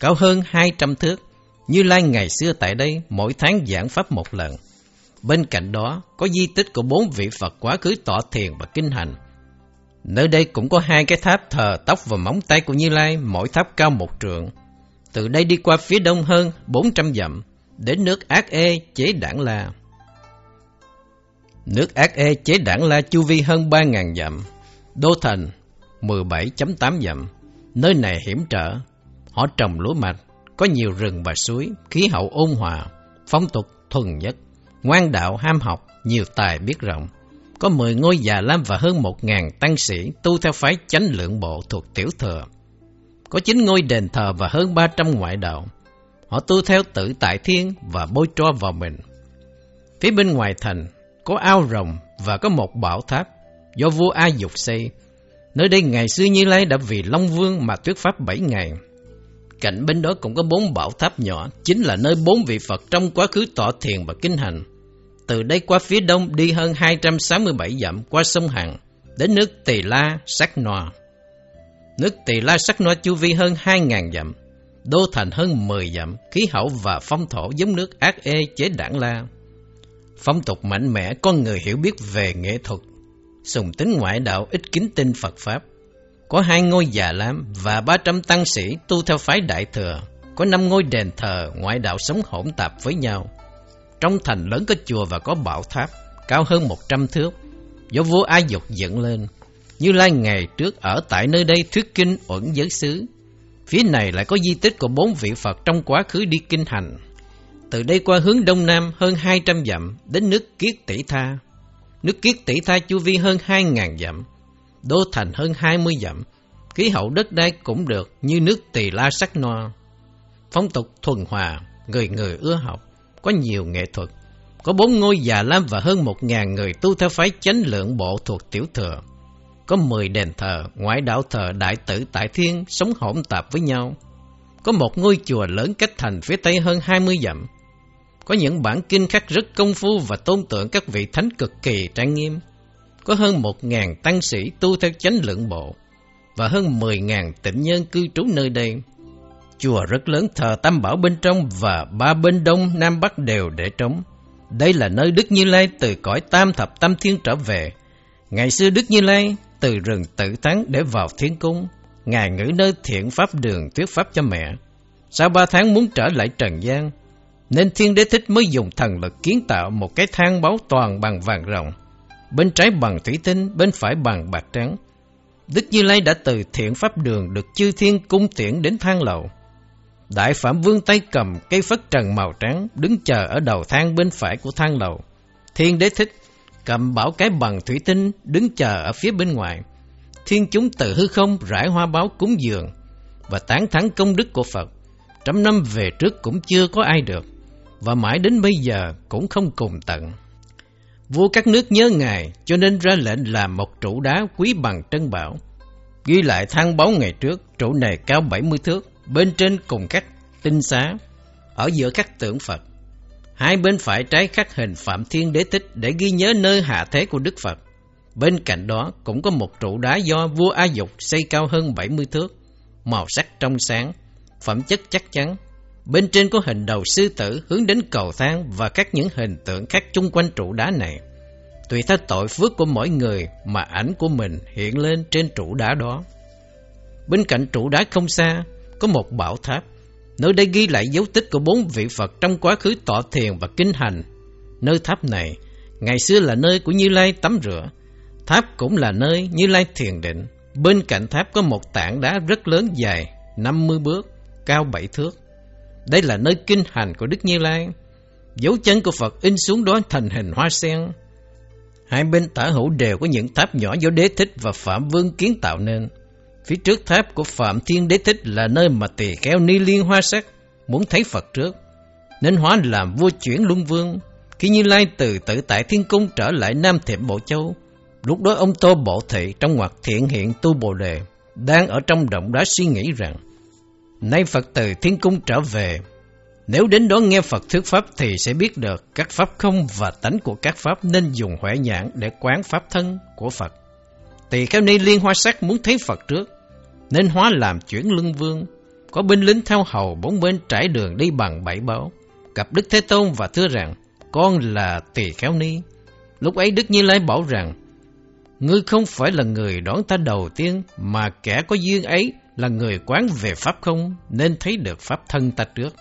cao hơn hai trăm thước. Như Lai ngày xưa tại đây mỗi tháng giảng pháp một lần. Bên cạnh đó có di tích của bốn vị Phật quá khứ tọa thiền và kinh hành. Nơi đây cũng có hai cái tháp thờ tóc và móng tay của Như Lai, mỗi tháp cao một trượng. Từ đây đi qua phía đông hơn 400 dặm, đến nước Ác Ê chế đảng La. Nước Ác Ê chế đảng La chu vi hơn 3.000 dặm, đô thành 17.8 dặm. Nơi này hiểm trở, họ trồng lúa mạch, có nhiều rừng và suối, khí hậu ôn hòa, phong tục thuần nhất, ngoan đạo ham học, nhiều tài biết rộng. Có mười ngôi già lam và hơn một ngàn tăng sĩ tu theo phái chánh lượng bộ thuộc tiểu thừa. Có chín ngôi đền thờ và hơn ba trăm ngoại đạo. Họ tu theo tự tại thiên và bôi tro vào mình. Phía bên ngoài thành có ao rồng và có một bảo tháp do vua A Dục xây. Nơi đây ngày xưa Như Lai đã vì Long Vương mà thuyết pháp bảy ngày. Cạnh bên đó cũng có bốn bảo tháp nhỏ, chính là nơi bốn vị Phật trong quá khứ tọa thiền và kinh hành. Từ đây qua phía đông đi hơn 267 dặm qua sông Hằng, đến nước Tỳ La, Sắc Noa. Nước Tỳ La Sắc Noa chu vi hơn 2.000 dặm, đô thành hơn 10 dặm, khí hậu và phong thổ giống nước Ác Ê chế đảng La. Phong tục mạnh mẽ, con người hiểu biết về nghệ thuật, sùng tính ngoại đạo ít kính tin Phật Pháp. Có hai ngôi già lam và 300 tăng sĩ tu theo phái Đại Thừa. Có năm ngôi đền thờ ngoại đạo sống hỗn tạp với nhau. Trong thành lớn có chùa và có bảo tháp, cao hơn 100 thước, do vua Ai Dục dựng lên. Như Lai ngày trước ở tại nơi đây thuyết kinh uẩn giới xứ. Phía này lại có di tích của bốn vị Phật trong quá khứ đi kinh hành. Từ đây qua hướng đông nam hơn 200 dặm đến nước Kiết Tỷ Tha. Nước Kiết Tỷ Tha chu vi hơn 2.000 dặm, đô thành hơn 20 dặm. Khí hậu đất đai cũng được như nước Tỳ La sắc no. Phong tục thuần hòa, người người ưa học, có nhiều nghệ thuật. Có bốn ngôi già lam và hơn một ngàn người tu theo phái chánh lượng bộ thuộc tiểu thừa. Có mười đền thờ, ngoại đạo thờ đại tử tại thiên sống hỗn tạp với nhau. Có một ngôi chùa lớn cách thành phía tây hơn 20 dặm. Có những bản kinh khắc rất công phu và tôn tượng các vị thánh cực kỳ trang nghiêm. Có hơn một ngàn tăng sĩ tu theo chánh lượng bộ và hơn mười ngàn tịnh nhân cư trú nơi đây. Chùa rất lớn thờ tam bảo bên trong và ba bên đông nam bắc đều để trống. Đây là nơi Đức Như Lai từ cõi tam thập tam thiên trở về. Ngày xưa Đức Như Lai từ rừng tự thắng để vào thiên cung. Ngài ngữ nơi thiện pháp đường thuyết pháp cho mẹ. Sau ba tháng muốn trở lại trần gian, nên thiên đế thích mới dùng thần lực kiến tạo một cái thang báo toàn bằng vàng rồng. Bên trái bằng thủy tinh, bên phải bằng bạc trắng. Đức Như Lai đã từ thiện pháp đường được chư thiên cung tiễn đến thang lầu. Đại Phạm Vương tay cầm cây phất trần màu trắng, đứng chờ ở đầu thang bên phải của thang lầu. Thiên đế thích, cầm bảo cái bằng thủy tinh, đứng chờ ở phía bên ngoài. Thiên chúng từ hư không rải hoa báo cúng dường và tán thắng công đức của Phật. Trăm năm về trước cũng chưa có ai được, và mãi đến bây giờ cũng không cùng tận. Vua các nước nhớ Ngài cho nên ra lệnh làm một trụ đá quý bằng trân bảo. Ghi lại thang báo ngày trước, trụ này cao 70 thước, bên trên cùng các tinh xá, ở giữa các tượng Phật. Hai bên phải trái khắc hình Phạm Thiên Đế Tích để ghi nhớ nơi hạ thế của Đức Phật. Bên cạnh đó cũng có một trụ đá do vua A Dục xây cao hơn 70 thước, màu sắc trong sáng, phẩm chất chắc chắn. Bên trên có hình đầu sư tử hướng đến cầu thang và các những hình tượng khác chung quanh trụ đá này. Tùy theo tội phước của mỗi người mà ảnh của mình hiện lên trên trụ đá đó. Bên cạnh trụ đá không xa, có một bảo tháp. Nơi đây ghi lại dấu tích của bốn vị Phật trong quá khứ tọa thiền và kinh hành. Nơi tháp này, ngày xưa là nơi của Như Lai tắm rửa. Tháp cũng là nơi Như Lai thiền định. Bên cạnh tháp có một tảng đá rất lớn dài, 50 bước, cao 7 thước. Đây là nơi kinh hành của Đức Như Lai. Dấu chân của Phật in xuống đó thành hình hoa sen. Hai bên tả hữu đều có những tháp nhỏ do đế thích và Phạm Vương kiến tạo nên. Phía trước tháp của Phạm Thiên Đế Thích là nơi mà tỳ kheo ni liên hoa sắc muốn thấy Phật trước, nên hóa làm vua chuyển luân vương. Khi Như Lai từ tự tại thiên cung trở lại Nam Thiểm Bộ Châu, lúc đó ông Tô Bộ Thị trong ngoặc thiện hiện tu Bồ Đề, đang ở trong động đã suy nghĩ rằng, nay Phật từ thiên cung trở về, nếu đến đó nghe Phật thuyết pháp thì sẽ biết được các pháp không và tánh của các pháp nên dùng huệ nhãn để quán pháp thân của Phật. Tỳ kheo ni liên hoa sắc muốn thấy Phật trước, nên hóa làm chuyển lưng vương. Có binh lính theo hầu bốn bên trải đường đi bằng bảy báo. Gặp Đức Thế Tôn và thưa rằng, con là tỳ kheo ni. Lúc ấy Đức Như Lai bảo rằng, Ngươi không phải là người đón ta đầu tiên, mà kẻ có duyên ấy là người quán về Pháp không, nên thấy được Pháp thân ta trước.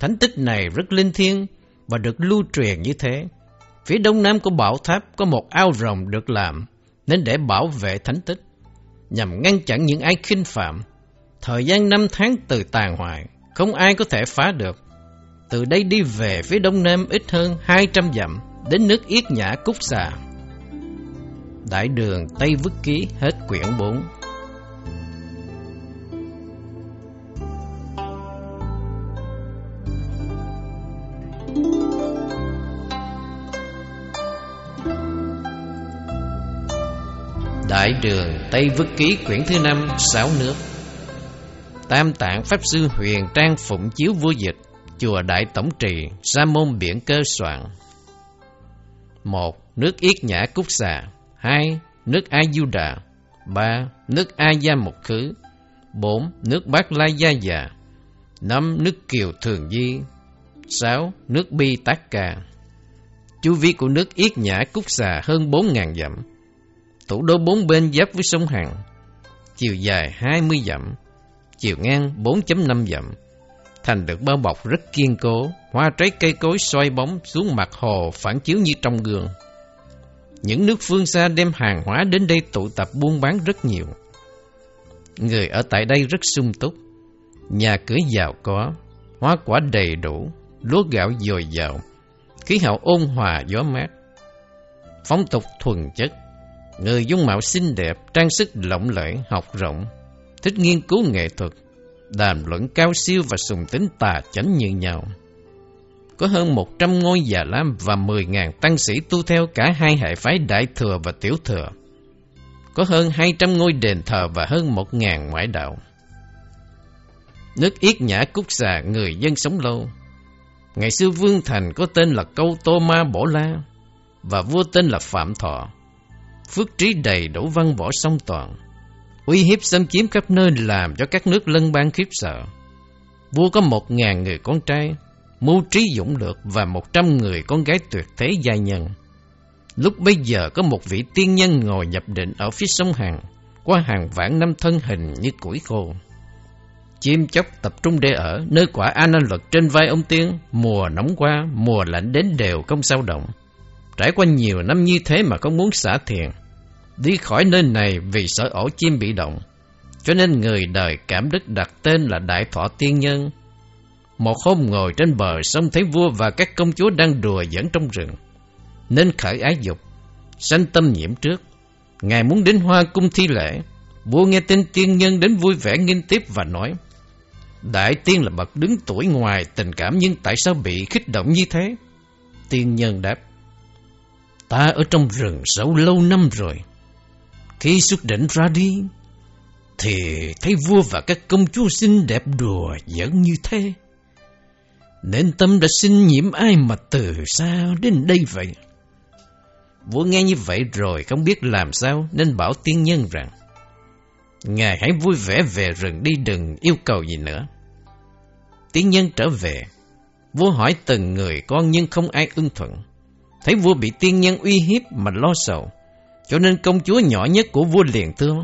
Thánh tích này rất linh thiêng và được lưu truyền như thế. Phía đông nam của bảo tháp có một ao rồng được làm, nên để bảo vệ thánh tích nhằm ngăn chặn những ai khinh phạm. Thời gian năm tháng từ tàn hoại, không ai có thể phá được. Từ đây đi về phía đông nam ít hơn 200 dặm, đến nước Yết Nhã Cúc Xà. Đại đường Tây Vức Ký hết quyển 4 Đại đường Tây Vức Ký quyển thứ năm Sáu nước Tam tạng Pháp Sư Huyền Trang Phụng Chiếu Vua Dịch, Chùa Đại Tổng Trì, Sa Môn Biển Cơ Soạn. một Nước Yết Nhã Cúc Xà 2. Nước A Du Đà 3. Nước A Gia Mục Khứ 4. Nước Bát La Gia Già 5. Nước Kiều Thường Di 6. Nước Bi Tác Ca Chu vi của nước Yết Nhã Cúc Xà hơn 4.000 dặm Thủ đô bốn bên giáp với sông Hằng Chiều dài 20 dặm, Chiều ngang 4.5 dặm. Thành được bao bọc rất kiên cố, Hoa trái cây cối xoay bóng xuống mặt hồ phản chiếu như trong gương. Những nước phương xa đem hàng hóa đến đây tụ tập buôn bán rất nhiều. Người ở tại đây rất sung túc. Nhà cửa giàu có, Hoa quả đầy đủ, Lúa gạo dồi dào, Khí hậu ôn hòa gió mát. Phong tục thuần chất Người dung mạo xinh đẹp, Trang sức lộng lẫy học rộng, Thích nghiên cứu nghệ thuật, Đàm luận cao siêu và sùng tính tà chánh như nhau. Có hơn một trăm ngôi già lam Và mười ngàn tăng sĩ tu theo cả hai hệ phái Đại Thừa và Tiểu Thừa. Có hơn hai trăm ngôi đền thờ Và hơn một ngàn ngoại đạo. Nước Yết Nhã Cúc Xà, người dân sống lâu. Ngày xưa Vương Thành có tên là Câu Tô Ma Bổ La Và vua tên là Phạm Thọ. Phước trí đầy đủ văn võ song toàn. Uy hiếp xâm chiếm khắp nơi làm cho các nước lân bang khiếp sợ. Vua có một ngàn người con trai Mưu trí dũng lược và một trăm người con gái tuyệt thế giai nhân. Lúc bây giờ có một vị tiên nhân ngồi nhập định ở phía sông Hằng Qua hàng vạn năm thân hình như củi khô. Chim chóc tập trung để ở nơi quả an luật trên vai ông tiên, mùa nóng qua, mùa lạnh đến đều không sao động. Trải qua nhiều năm như thế mà không muốn xả thiền, đi khỏi nơi này vì sợ ổ chim bị động. Cho nên người đời cảm đức đặt tên là Đại Thọ Tiên Nhân. Một hôm ngồi trên bờ sông thấy vua và các công chúa đang đùa dẫn trong rừng. Nên khởi ái dục, sanh tâm nhiễm trước. Ngài muốn đến hoa cung thi lễ. Vua nghe tin tiên nhân đến vui vẻ nghiên tiếp và nói Đại tiên là bậc đứng tuổi ngoài tình cảm nhưng tại sao bị khích động như thế? Tiên nhân đáp, ta ở trong rừng sâu lâu năm rồi. Khi xuất đỉnh ra đi, thì thấy vua và các công chúa xinh đẹp đùa giỡn như thế. Nên tâm đã sinh nhiễm ai mà từ xa đến đây vậy? Vua nghe như vậy rồi không biết làm sao nên bảo tiên nhân rằng Ngài hãy vui vẻ về rừng đi đừng yêu cầu gì nữa. Tiên nhân trở về, vua hỏi từng người con nhưng không ai ưng thuận. Thấy vua bị tiên nhân uy hiếp mà lo sầu, cho nên công chúa nhỏ nhất của vua liền thưa,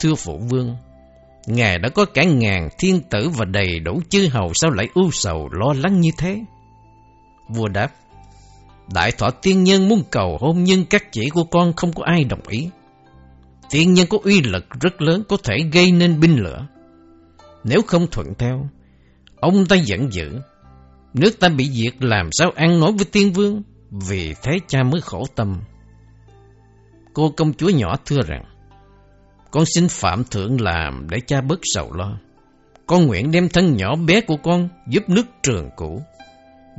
Thưa phụ vương, Ngài đã có cả ngàn thiên tử và đầy đủ chư hầu sao lại ưu sầu lo lắng như thế? Vua đáp, Đại thọ tiên nhân muốn cầu hôn nhưng các chỉ của con không có ai đồng ý. Tiên nhân có uy lực rất lớn có thể gây nên binh lửa. Nếu không thuận theo, Ông ta giận dữ, nước ta bị diệt làm sao ăn nói với tiên vương, vì thế cha mới khổ tâm. Cô công chúa nhỏ thưa rằng, con xin phạm thượng làm để cha bớt sầu lo. Con nguyện đem thân nhỏ bé của con giúp nước trường cũ.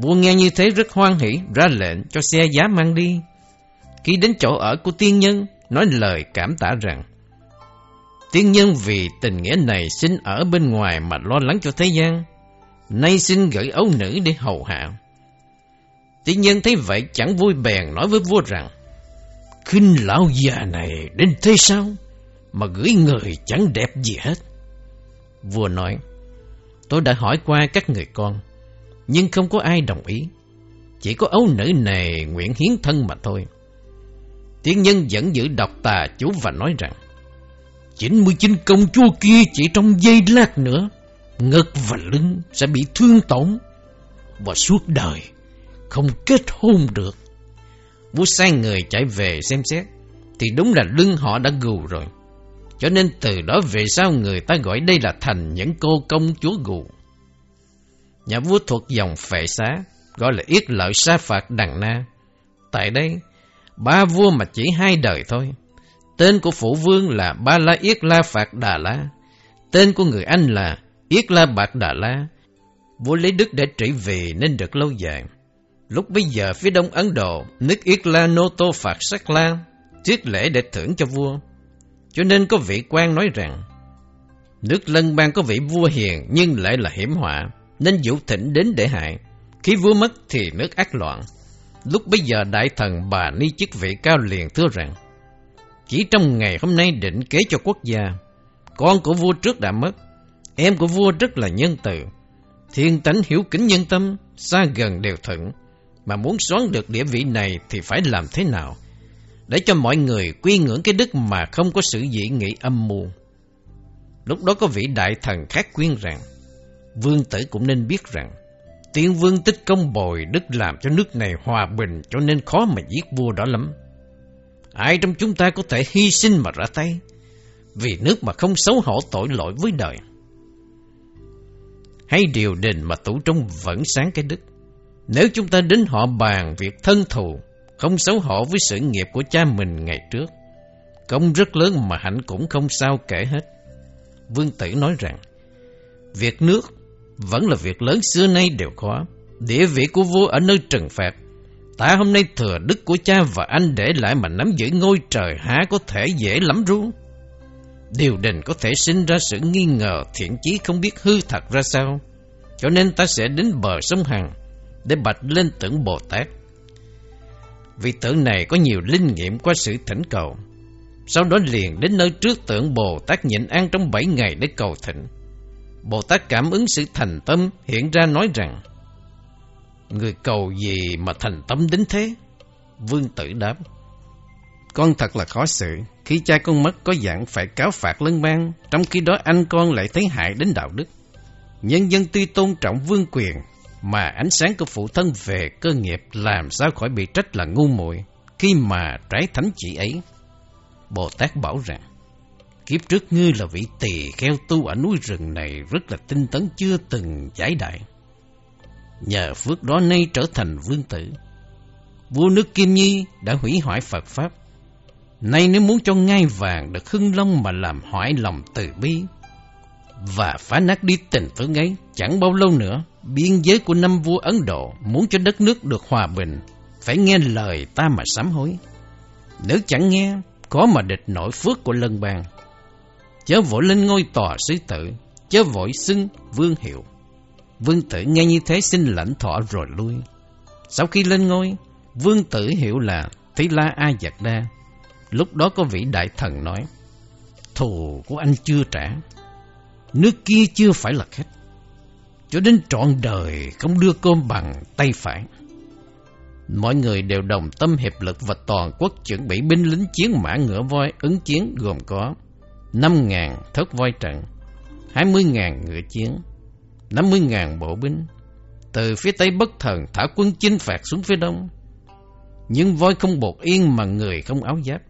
Vua nghe như thế rất hoan hỷ, ra lệnh cho xe giá mang đi. Khi đến chỗ ở của tiên nhân, nói lời cảm tạ rằng, Tiên nhân vì tình nghĩa này xin ở bên ngoài mà lo lắng cho thế gian. Nay xin gửi ấu nữ để hầu hạ Tuy nhân thấy vậy chẳng vui bèn nói với vua rằng, Khinh lão già này đến thế sao? Mà gửi người chẳng đẹp gì hết. Vua nói, Tôi đã hỏi qua các người con, Nhưng không có ai đồng ý. Chỉ có ấu nữ này nguyện hiến thân mà thôi. Tiên nhân vẫn giữ độc tà chú và nói rằng 99 công chúa kia chỉ trong giây lát nữa, ngực và lưng sẽ bị thương tổn và suốt đời không kết hôn được. Vua sai người chạy về xem xét thì đúng là lưng họ đã gù rồi. Cho nên từ đó về sau người ta gọi đây là thành những cô công chúa gù. Nhà vua thuộc dòng phệ xá gọi là yết lợi sa phạt đằng na. Tại đây, ba vua mà chỉ hai đời thôi. Tên của phủ vương là Ba La Yết La Phạt Đà La. Tên của người Anh là Yết La Bạc Đà La, vua lấy đức để trị vì nên được lâu dài. Lúc bây giờ phía đông Ấn Độ, nước Yết La Nô Tô Phạt Sắc La, thiết lễ để thưởng cho vua. Cho nên có vị quan nói rằng, Nước lân bang có vị vua hiền nhưng lại là hiểm họa, nên dụ thịnh đến để hại. Khi vua mất thì nước ác loạn. Lúc bây giờ đại thần bà ni chức vị cao liền thưa rằng, chỉ trong ngày hôm nay định kế cho quốc gia, con của vua trước đã mất, em của vua rất là nhân từ, thiên tánh hiểu kính nhân tâm, xa gần đều thuận, mà muốn xoán được địa vị này thì phải làm thế nào? Để cho mọi người quy ngưỡng cái đức mà không có sự dị nghị âm mưu. Lúc đó có vị đại thần khác khuyên rằng, vương tử cũng nên biết rằng, tiên vương tích công bồi đức làm cho nước này hòa bình cho nên khó mà giết vua đó lắm. Ai trong chúng ta có thể hy sinh mà ra tay, vì nước mà không xấu hổ tội lỗi với đời. Hay điều đình mà tủ trong vẫn sáng cái đức. Nếu chúng ta đến họ bàn việc thân thù, không xấu hổ với sự nghiệp của cha mình ngày trước, công rất lớn mà hạnh cũng không sao kể hết. Vương Tử nói rằng, việc nước vẫn là việc lớn xưa nay đều khó Địa vị của vua ở nơi trừng phạt. Ta hôm nay thừa đức của cha và anh để lại mà nắm giữ ngôi trời há có thể dễ lắm ru. Điều đình có thể sinh ra sự nghi ngờ thiện chí không biết hư thật ra sao. Cho nên ta sẽ đến bờ sông Hằng để bạch lên tượng Bồ Tát. Vị tượng này có nhiều linh nghiệm qua sự thỉnh cầu. Sau đó liền đến nơi trước tượng Bồ Tát nhịn ăn trong bảy ngày để cầu thỉnh. Bồ Tát cảm ứng sự thành tâm, hiện ra nói rằng, Người cầu gì mà thành tâm đến thế? Vương tử đáp, Con thật là khó xử Khi cha con mất, có dạng phải cáo phạt lân bang Trong khi đó anh con lại thấy hại đến đạo đức Nhân dân tuy tôn trọng vương quyền mà ánh sáng của phụ thân về cơ nghiệp Làm sao khỏi bị trách là ngu muội Khi mà trái thánh chỉ ấy Bồ Tát bảo rằng Kiếp trước ngươi là vị tỳ kheo tu ở núi rừng này rất là tinh tấn chưa từng giải đại. Nhờ phước đó nay trở thành vương tử. Vua nước Kim Nhi đã hủy hoại Phật Pháp. Nay nếu muốn cho ngai vàng được hưng long mà làm hoại lòng từ bi và phá nát đi tình thương ấy, chẳng bao lâu nữa, biên giới của năm vua Ấn Độ muốn cho đất nước được hòa bình, phải nghe lời ta mà sám hối. Nếu chẳng nghe, có mà địch nổi phước của lân bang chớ vội lên ngôi tòa sứ tử, chớ vội xưng vương hiệu. Vương tử nghe như thế xin lãnh thọ rồi lui. Sau khi lên ngôi, vương tử hiểu là Thí La A Giật Đa. Lúc đó có vị đại thần nói, thù của anh chưa trả, nước kia chưa phải là khách. Cho đến trọn đời không đưa cơm bằng tay phải. Mọi người đều đồng tâm hiệp lực và toàn quốc chuẩn bị binh lính chiến mã ngựa voi ứng chiến gồm có 5.000 thớt voi trận, 20.000 ngựa chiến, 50.000 bộ binh. Từ phía Tây bất thần thả quân chinh phạt xuống phía Đông. Nhưng voi không bột yên mà người không áo giáp.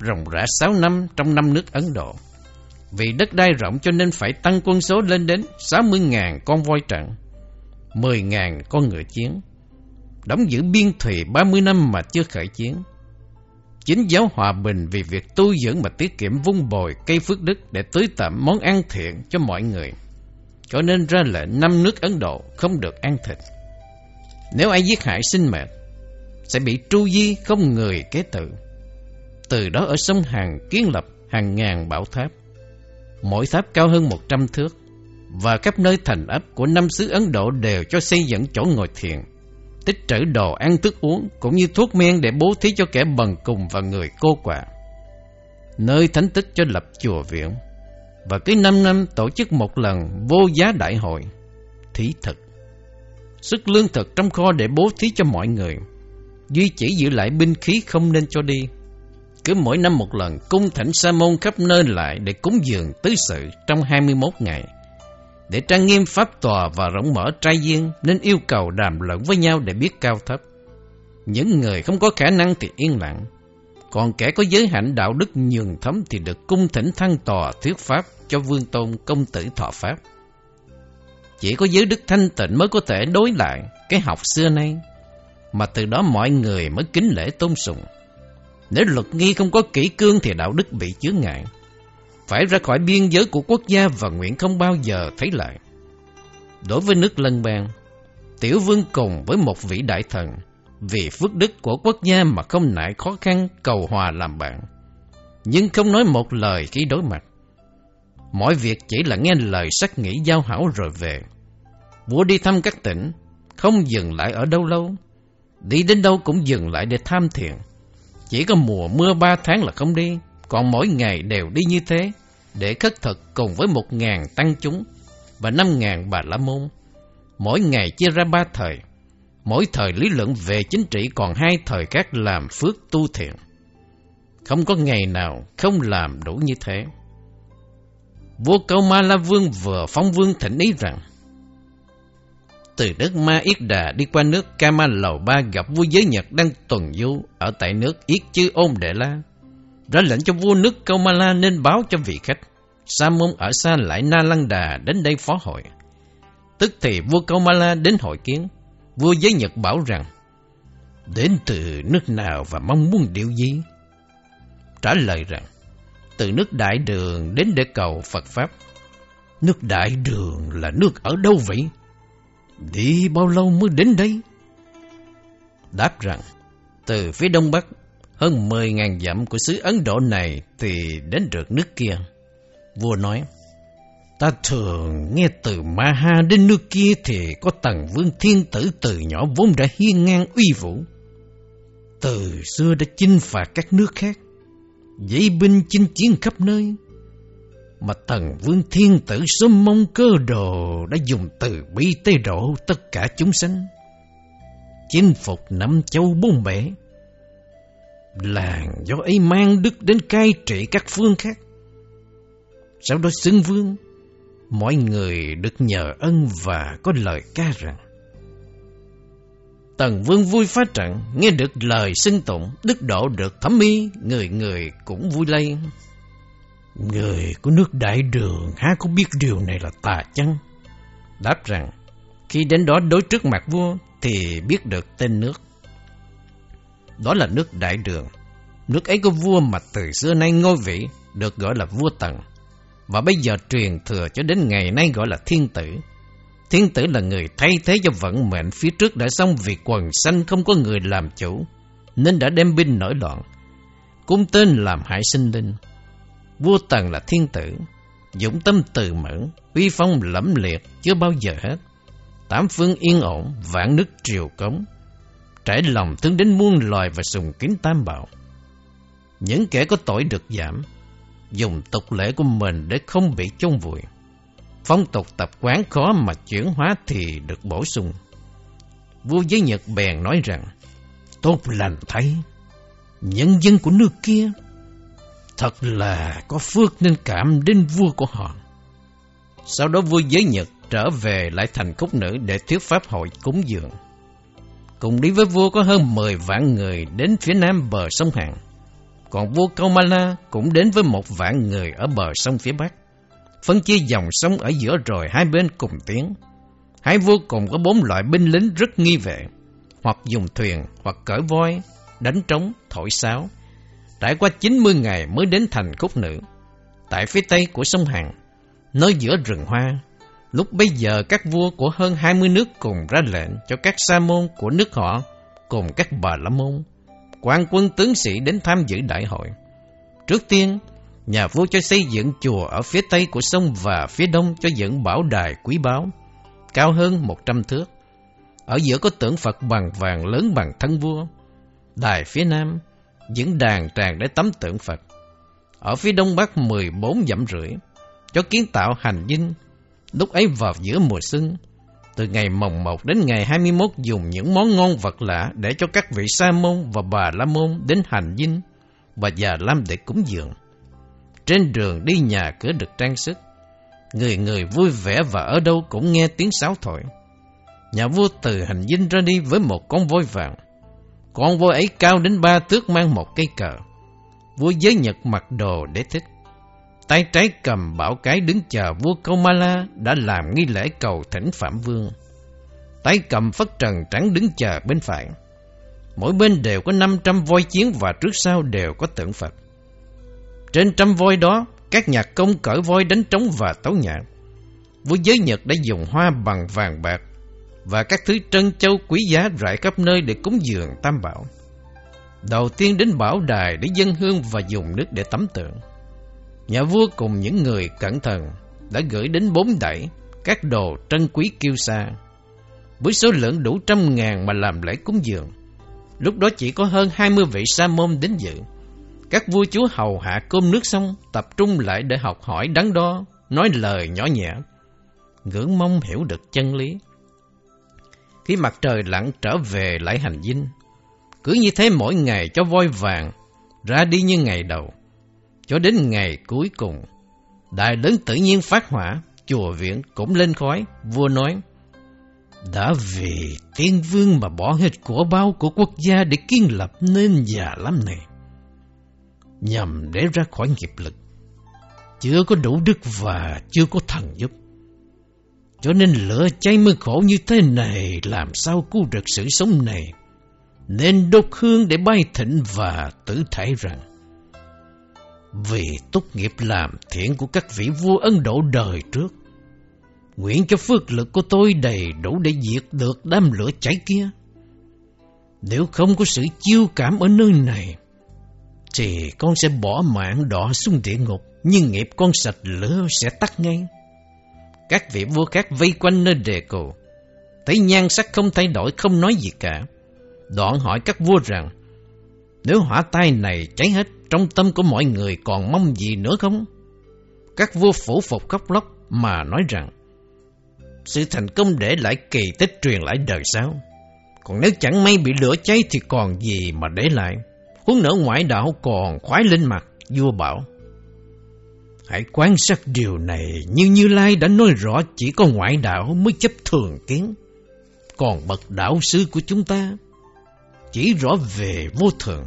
Rồng rã 6 năm trong năm nước Ấn Độ. Vì đất đai rộng cho nên phải tăng quân số lên đến 60.000 con voi trận, 10.000 con ngựa chiến. Đóng giữ biên thùy 30 năm mà chưa khởi chiến. Chính giáo hòa bình vì việc tu dưỡng mà tiết kiệm vung bồi cây phước đức để tưới tẩm món ăn thiện cho mọi người. Cho nên ra lệnh năm nước Ấn Độ không được ăn thịt. Nếu ai giết hại sinh mệnh, sẽ bị tru di không người kế tự. Từ đó ở sông Hàn kiến lập hàng ngàn bảo tháp. Mỗi tháp cao hơn một trăm thước. Và các nơi thành ấp của năm xứ Ấn Độ đều cho xây dựng chỗ ngồi thiền tích trữ đồ ăn thức uống cũng như thuốc men để bố thí cho kẻ bần cùng và người cô quả. Nơi thánh tích cho lập chùa viện và cứ năm năm tổ chức một lần vô giá đại hội, thí thực. Sức lương thực trong kho để bố thí cho mọi người, duy chỉ giữ lại binh khí không nên cho đi. Cứ mỗi năm một lần cung thỉnh sa môn khắp nơi lại để cúng dường tứ sự trong 21 ngày để trang nghiêm pháp tòa và rộng mở trai duyên nên yêu cầu đàm luận với nhau để biết cao thấp. Những người không có khả năng thì yên lặng, còn kẻ có giới hạnh đạo đức nhường thấm thì được cung thỉnh thăng tòa thuyết pháp cho vương tôn công tử thọ pháp. Chỉ có giới đức thanh tịnh mới có thể đối lại cái học xưa nay, mà từ đó mọi người mới kính lễ tôn sùng. Nếu luật nghi không có kỹ cương thì đạo đức bị chướng ngại phải ra khỏi biên giới của quốc gia và nguyện không bao giờ thấy lại. Đối với nước lân bang, tiểu vương cùng với một vị đại thần, vì phước đức của quốc gia mà không nại khó khăn cầu hòa làm bạn, nhưng không nói một lời khi đối mặt. Mọi việc chỉ là nghe lời sắc nghĩ giao hảo rồi về. Vua đi thăm các tỉnh, không dừng lại ở đâu lâu. Đi đến đâu cũng dừng lại để tham thiền. Chỉ có mùa mưa ba tháng là không đi, còn mỗi ngày đều đi như thế, để khất thực cùng với một ngàn tăng chúng và năm ngàn bà la môn. Mỗi ngày chia ra ba thời, mỗi thời lý luận về chính trị còn hai thời khác làm phước tu thiện. Không có ngày nào không làm đủ như thế. Vua Câu Ma La Vương vừa phong vương thỉnh ý rằng từ đất Ma Yết Đà đi qua nước Kama Lầu Ba gặp vua giới Nhật đang tuần du ở tại nước Yết Chư Ôn Đệ La. Ra lệnh cho vua nước Câu Ma La nên báo cho vị khách. Sa môn ở xa lại Na Lăng Đà đến đây phó hội. Tức thì vua Câu Ma La đến hội kiến. Vua giới Nhật bảo rằng, Đến từ nước nào và mong muốn điều gì? Trả lời rằng, Từ nước Đại Đường đến để cầu Phật Pháp. Nước Đại Đường là nước ở đâu vậy? Đi bao lâu mới đến đây? Đáp rằng, từ phía đông bắc, hơn 10.000 dặm của xứ Ấn Độ này thì đến được nước kia. Vua nói, ta thường nghe từ Maha đến nước kia thì có tầng vương thiên tử từ nhỏ vốn đã hiên ngang uy vũ. Từ xưa đã chinh phạt các nước khác, dãy binh chinh chiến khắp nơi, mà thần vương thiên tử sớm mong cơ đồ đã dùng từ bi tế độ tất cả chúng sanh. Chinh phục năm châu bốn bể. Làng do ấy mang đức đến cai trị các phương khác. Sau đó xưng vương, mọi người được nhờ ân và có lời ca rằng. Tần vương vui phá trận, nghe được lời xưng tụng, đức độ được thẩm mi, người người cũng vui lây. Người của nước đại đường há có biết điều này là tà chăng? Đáp rằng, khi đến đó đối trước mặt vua thì biết được tên nước. Đó là nước đại đường. Nước ấy có vua mà từ xưa nay ngôi vị được gọi là vua Tần. Và bây giờ truyền thừa cho đến ngày nay gọi là thiên tử. Thiên tử là người thay thế cho vận mệnh phía trước đã xong vì quần sanh không có người làm chủ, nên đã đem binh nổi loạn. Cung tên làm hại sinh linh. Vua Tần là thiên tử, dũng tâm từ mẫn, uy phong lẫm liệt chưa bao giờ hết. Tám phương yên ổn, vạn nước triều cống, trải lòng thương đến muôn loài và sùng kính tam bảo. Những kẻ có tội được giảm, dùng tục lệ của mình để không bị chôn vùi. Phong tục tập quán khó mà chuyển hóa thì được bổ sung. Vua giới Nhật bèn nói rằng, tốt lành thấy nhân dân của nước kia Thật là có phước nên cảm đến vua của họ. Sau đó vua giới Nhật trở về lại thành khúc nữ để thuyết pháp hội cúng dường. Cùng đi với vua có hơn 10 vạn người đến phía nam bờ sông Hàn. Còn vua Kaumala cũng đến với một vạn người ở bờ sông phía bắc. Phân chia dòng sông ở giữa rồi hai bên cùng tiến. Hai vua cùng có bốn loại binh lính rất nghi vệ, hoặc dùng thuyền, hoặc cởi voi, đánh trống, thổi sáo, trải qua 90 ngày mới đến thành Cúc Nữ, tại phía tây của sông Hàn, nơi giữa rừng hoa. Lúc bấy giờ các vua của hơn 20 nước cùng ra lệnh cho các sa môn của nước họ cùng các bà la môn, quan quân tướng sĩ đến tham dự đại hội. Trước tiên, nhà vua cho xây dựng chùa ở phía tây của sông và phía đông cho dựng bảo đài quý báu, cao hơn 100 thước. Ở giữa có tượng Phật bằng vàng lớn bằng thân vua. Đài phía nam những đàn tràng để tắm tượng Phật. Ở phía đông bắc 14 dặm rưỡi, cho kiến tạo hành dinh. Lúc ấy vào giữa mùa xuân, từ ngày mồng 1 đến ngày 21 dùng những món ngon vật lạ để cho các vị sa môn và bà la môn đến hành dinh và già lam để cúng dường. Trên đường đi nhà cửa được trang sức, người người vui vẻ và ở đâu cũng nghe tiếng sáo thổi. Nhà vua từ hành dinh ra đi với một con voi vàng. Con voi ấy cao đến ba tước mang một cây cờ. Vua giới Nhật mặc đồ để thích. Tay trái cầm bảo cái đứng chờ vua Kaumala đã làm nghi lễ cầu thỉnh Phạm Vương. Tay cầm phất trần trắng đứng chờ bên phải. Mỗi bên đều có 500 voi chiến và trước sau đều có tượng Phật. Trên trăm voi đó, các nhạc công cởi voi đánh trống và tấu nhạc. Vua giới Nhật đã dùng hoa bằng vàng bạc và các thứ trân châu quý giá rải khắp nơi để cúng dường tam bảo. Đầu tiên đến bảo đài để dân hương và dùng nước để tắm tượng. Nhà vua cùng những người cẩn thận đã gửi đến bốn đẩy các đồ trân quý kiêu sa, với số lượng đủ trăm ngàn mà làm lễ cúng dường. Lúc đó chỉ có hơn hai mươi vị sa môn đến dự. Các vua chúa hầu hạ cơm nước xong, tập trung lại để học hỏi đắn đo, nói lời nhỏ nhẹ, ngưỡng mong hiểu được chân lý. Khi mặt trời lặn trở về lại hành dinh, cứ như thế mỗi ngày cho voi vàng, ra đi như ngày đầu, cho đến ngày cuối cùng. Đại lớn tự nhiên phát hỏa, chùa viện cũng lên khói, vua nói, đã vì tiên vương mà bỏ hết của bao của quốc gia để kiên lập nên già lắm này. Nhằm để ra khỏi nghiệp lực, chưa có đủ đức và chưa có thần giúp. Cho nên lửa cháy mới khổ như thế này, làm sao cứu được sự sống này. Nên đốt hương để bay thịnh và tử thể rằng, Vì tốt nghiệp làm thiện của các vị vua Ấn Độ đời trước, Nguyện cho phước lực của tôi đầy đủ để diệt được đám lửa cháy kia Nếu không có sự chiêu cảm ở nơi này, Thì con sẽ bỏ mạng đỏ xuống địa ngục, Nhưng nghiệp con sạch lửa sẽ tắt ngay các vị vua khác vây quanh nơi đề cổ. Thấy nhan sắc không thay đổi, không nói gì cả. Đoạn hỏi các vua rằng, nếu hỏa tai này cháy hết, trong tâm của mọi người còn mong gì nữa không? Các vua phủ phục khóc lóc mà nói rằng, sự thành công để lại kỳ tích truyền lại đời sau. Còn nếu chẳng may bị lửa cháy thì còn gì mà để lại. Huống nữa ngoại đạo còn khoái lên mặt, vua bảo. Hãy quan sát điều này, như Như Lai đã nói rõ, chỉ có ngoại đạo mới chấp thường kiến. Còn bậc đạo sư của chúng ta chỉ rõ về vô thường.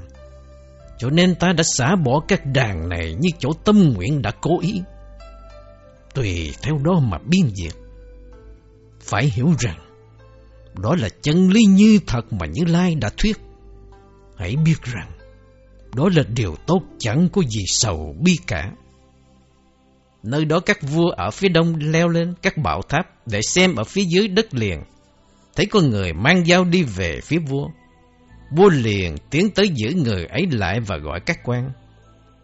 Cho nên ta đã xả bỏ các đàn này như chỗ tâm nguyện đã cố ý. Tùy theo đó mà biên diệt. Phải hiểu rằng, đó là chân lý như thật mà Như Lai đã thuyết. Hãy biết rằng, đó là điều tốt chẳng có gì sầu bi cả. Nơi đó các vua ở phía đông leo lên các bảo tháp để xem ở phía dưới đất liền. Thấy có người mang dao đi về phía vua. Vua liền tiến tới giữ người ấy lại và gọi các quan.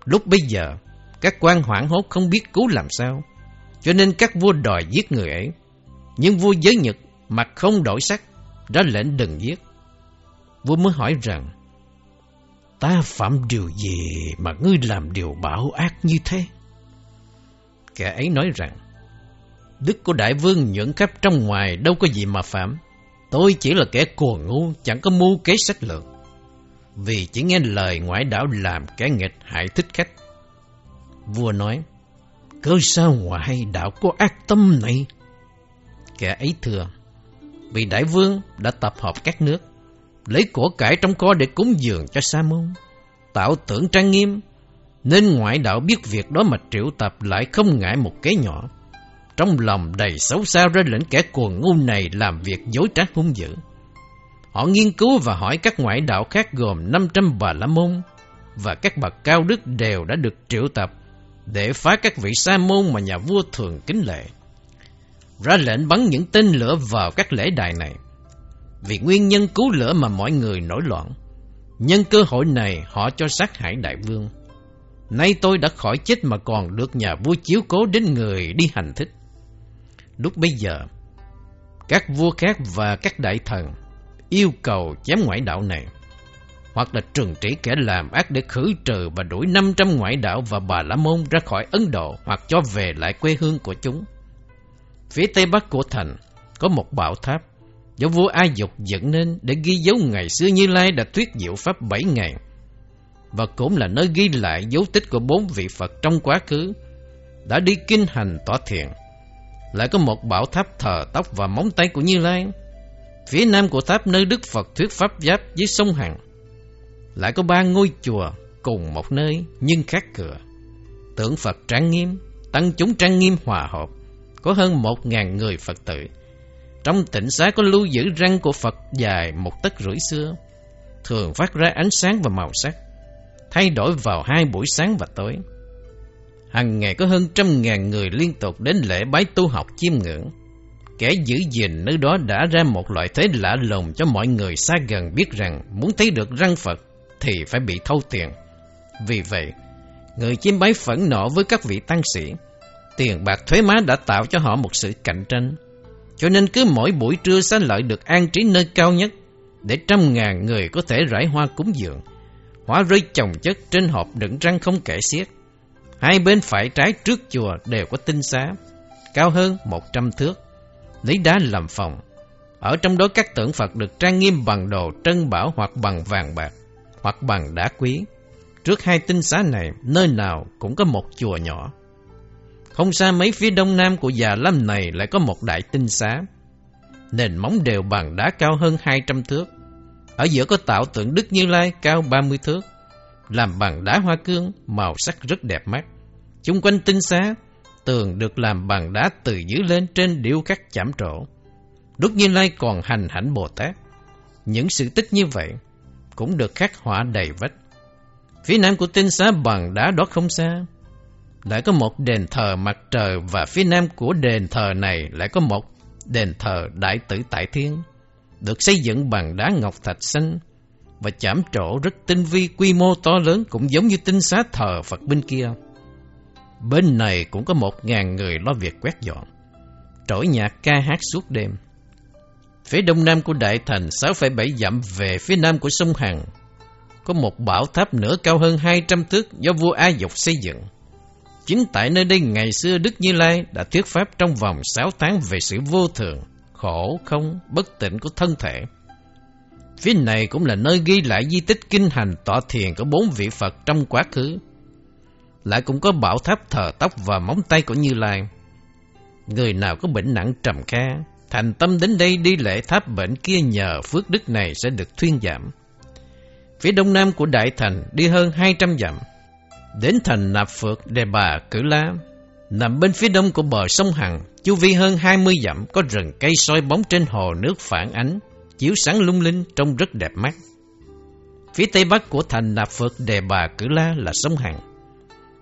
Lúc bây giờ, các quan hoảng hốt không biết cứu làm sao. Cho nên các vua đòi giết người ấy. Nhưng vua giới nhật mặt không đổi sắc, ra lệnh đừng giết. Vua mới hỏi rằng, Ta phạm điều gì mà ngươi làm điều bảo ác như thế? Kẻ ấy nói rằng, Đức của đại vương nhẫn khắp trong ngoài đâu có gì mà phạm. Tôi chỉ là kẻ cuồng ngu, chẳng có mưu kế sách lược. Vì chỉ nghe lời ngoại đạo làm kẻ nghịch hại thích khách. Vua nói, cơ sao ngoại đạo có ác tâm này? Kẻ ấy thừa, vì đại vương đã tập hợp các nước, lấy của cải trong kho để cúng dường cho Sa môn, tạo tưởng trang nghiêm, nên ngoại đạo biết việc đó mà triệu tập lại không ngại một kế nhỏ. Trong lòng đầy xấu xa ra lệnh kẻ cuồng ngu này làm việc dối trá hung dữ. Họ nghiên cứu và hỏi các ngoại đạo khác gồm 500 bà la môn và các bậc cao đức đều đã được triệu tập để phá các vị sa môn mà nhà vua thường kính lệ. Ra lệnh bắn những tên lửa vào các lễ đài này. Vì nguyên nhân cứu lửa mà mọi người nổi loạn. Nhân cơ hội này họ cho sát hại đại vương. Nay tôi đã khỏi chết mà còn được nhà vua chiếu cố đến người đi hành thích. Lúc bây giờ, các vua khác và các đại thần yêu cầu chém ngoại đạo này, hoặc là trừng trị kẻ làm ác để khử trừ và đuổi 500 ngoại đạo và bà La Môn ra khỏi Ấn Độ hoặc cho về lại quê hương của chúng. Phía tây bắc của thành có một bảo tháp do vua Ai Dục dựng nên để ghi dấu ngày xưa Như Lai đã thuyết diệu pháp 7 ngày và cũng là nơi ghi lại dấu tích của bốn vị Phật trong quá khứ đã đi kinh hành tỏa thiện. Lại có một bảo tháp thờ tóc và móng tay của Như Lai. Phía nam của tháp nơi Đức Phật thuyết pháp giáp với sông Hằng. Lại có ba ngôi chùa cùng một nơi nhưng khác cửa. Tượng Phật trang nghiêm, tăng chúng trang nghiêm hòa hợp, có hơn một ngàn người Phật tử. Trong tịnh xá có lưu giữ răng của Phật dài một tấc rưỡi xưa, thường phát ra ánh sáng và màu sắc thay đổi vào hai buổi sáng và tối. Hằng ngày có hơn trăm ngàn người liên tục đến lễ bái tu học chiêm ngưỡng. Kẻ giữ gìn nơi đó đã ra một loại thế lạ lùng cho mọi người xa gần biết rằng muốn thấy được răng Phật thì phải bị thâu tiền. Vì vậy, Người chiêm bái phẫn nộ với các vị tăng sĩ. Tiền bạc thuế má đã tạo cho họ một sự cạnh tranh. Cho nên cứ mỗi buổi trưa xá lợi được an trí nơi cao nhất để trăm ngàn người có thể rải hoa cúng dường hóa rơi chồng chất trên hộp đựng răng không kể xiết. Hai bên phải trái trước chùa đều có tinh xá, cao hơn một trăm thước, lấy đá làm phòng. Ở trong đó các tượng Phật được trang nghiêm bằng đồ trân bảo hoặc bằng vàng bạc, hoặc bằng đá quý. Trước hai tinh xá này, nơi nào cũng có một chùa nhỏ. Không xa mấy phía đông nam của già lâm này lại có một đại tinh xá. Nền móng đều bằng đá cao hơn 200 thước. Ở giữa có tạo tượng Đức Như Lai cao 30 thước, làm bằng đá hoa cương, màu sắc rất đẹp mắt. Chung quanh tinh xá, tường được làm bằng đá từ dưới lên trên điêu khắc chạm trổ. Đức Như Lai còn hành hạnh Bồ Tát. Những sự tích như vậy cũng được khắc họa đầy vách. Phía nam của tinh xá bằng đá đó không xa, lại có một đền thờ mặt trời và phía nam của đền thờ này lại có một đền thờ Đại tử Tại Thiên, được xây dựng bằng đá ngọc thạch xanh và chạm trổ rất tinh vi quy mô to lớn cũng giống như tinh xá thờ Phật bên kia. Bên này cũng có một ngàn người lo việc quét dọn, trỗi nhạc ca hát suốt đêm. Phía đông nam của đại thành 6,7 dặm về phía nam của sông Hằng có một bảo tháp nữa cao hơn 200 thước do vua A Dục xây dựng. Chính tại nơi đây ngày xưa Đức Như Lai đã thuyết pháp trong vòng 6 tháng về sự vô thường, khổ, không, bất tịnh của thân thể. Phía này cũng là nơi ghi lại di tích kinh hành tọa thiền của bốn vị Phật trong quá khứ. Lại cũng có bảo tháp thờ tóc và móng tay của Như Lai. Người nào có bệnh nặng trầm kha, thành tâm đến đây đi lễ tháp bệnh kia nhờ phước đức này sẽ được thuyên giảm. Phía đông nam của Đại Thành đi hơn 200 dặm, đến thành Nạp Phược Đề Bà Cử La, nằm bên phía đông của bờ sông Hằng, chu vi hơn 20 dặm có rừng cây soi bóng trên hồ nước phản ánh, chiếu sáng lung linh trông rất đẹp mắt. Phía tây bắc của thành Nạp Phật Đề Bà Cử La là sông Hằng.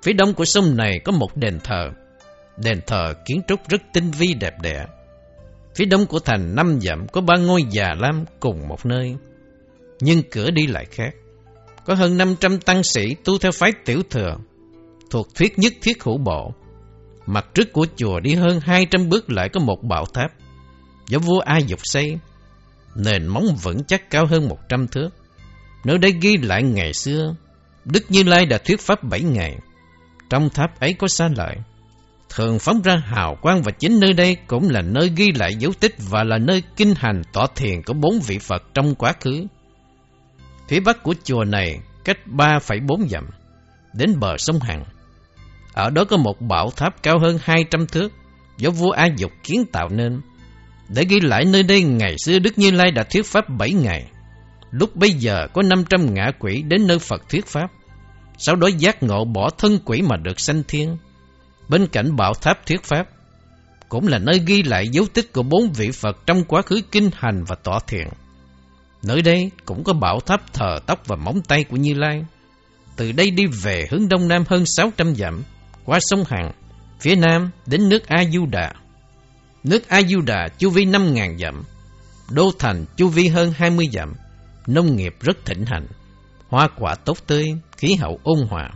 Phía đông của sông này có một đền thờ. Đền thờ kiến trúc rất tinh vi đẹp đẽ. Phía đông của thành năm dặm có ba ngôi già lam cùng một nơi. Nhưng cửa đi lại khác. Có hơn 500 tăng sĩ tu theo phái tiểu thừa, thuộc thuyết nhất thiết hữu bộ. Mặt trước của chùa đi hơn 200 bước lại có một bảo tháp, do vua A Dục xây, nền móng vững chắc cao hơn 100 thước. Nơi đây ghi lại ngày xưa, Đức Như Lai đã thuyết pháp 7 ngày. Trong tháp ấy có xa lợi, thường phóng ra hào quang và chính nơi đây cũng là nơi ghi lại dấu tích và là nơi kinh hành tọa thiền của bốn vị Phật trong quá khứ. Phía bắc của chùa này cách 3,4 dặm, đến bờ sông Hằng. Ở đó có một bảo tháp cao hơn 200 thước, do vua A Dục kiến tạo nên. Để ghi lại nơi đây ngày xưa Đức Như Lai đã thuyết pháp 7 ngày. Lúc bây giờ có 500 ngã quỷ đến nơi Phật thuyết pháp. Sau đó giác ngộ bỏ thân quỷ mà được sanh thiên. Bên cạnh bảo tháp thuyết pháp, cũng là nơi ghi lại dấu tích của bốn vị Phật trong quá khứ kinh hành và tọa thiện. Nơi đây cũng có bảo tháp thờ tóc và móng tay của Như Lai. Từ đây đi về hướng đông nam hơn 600 dặm, qua sông Hằng, phía nam đến nước A Du Đà. Nước A Du Đà chu vi 5.000 dặm, đô thành chu vi hơn 20 dặm, nông nghiệp rất thịnh hành, hoa quả tốt tươi, khí hậu ôn hòa,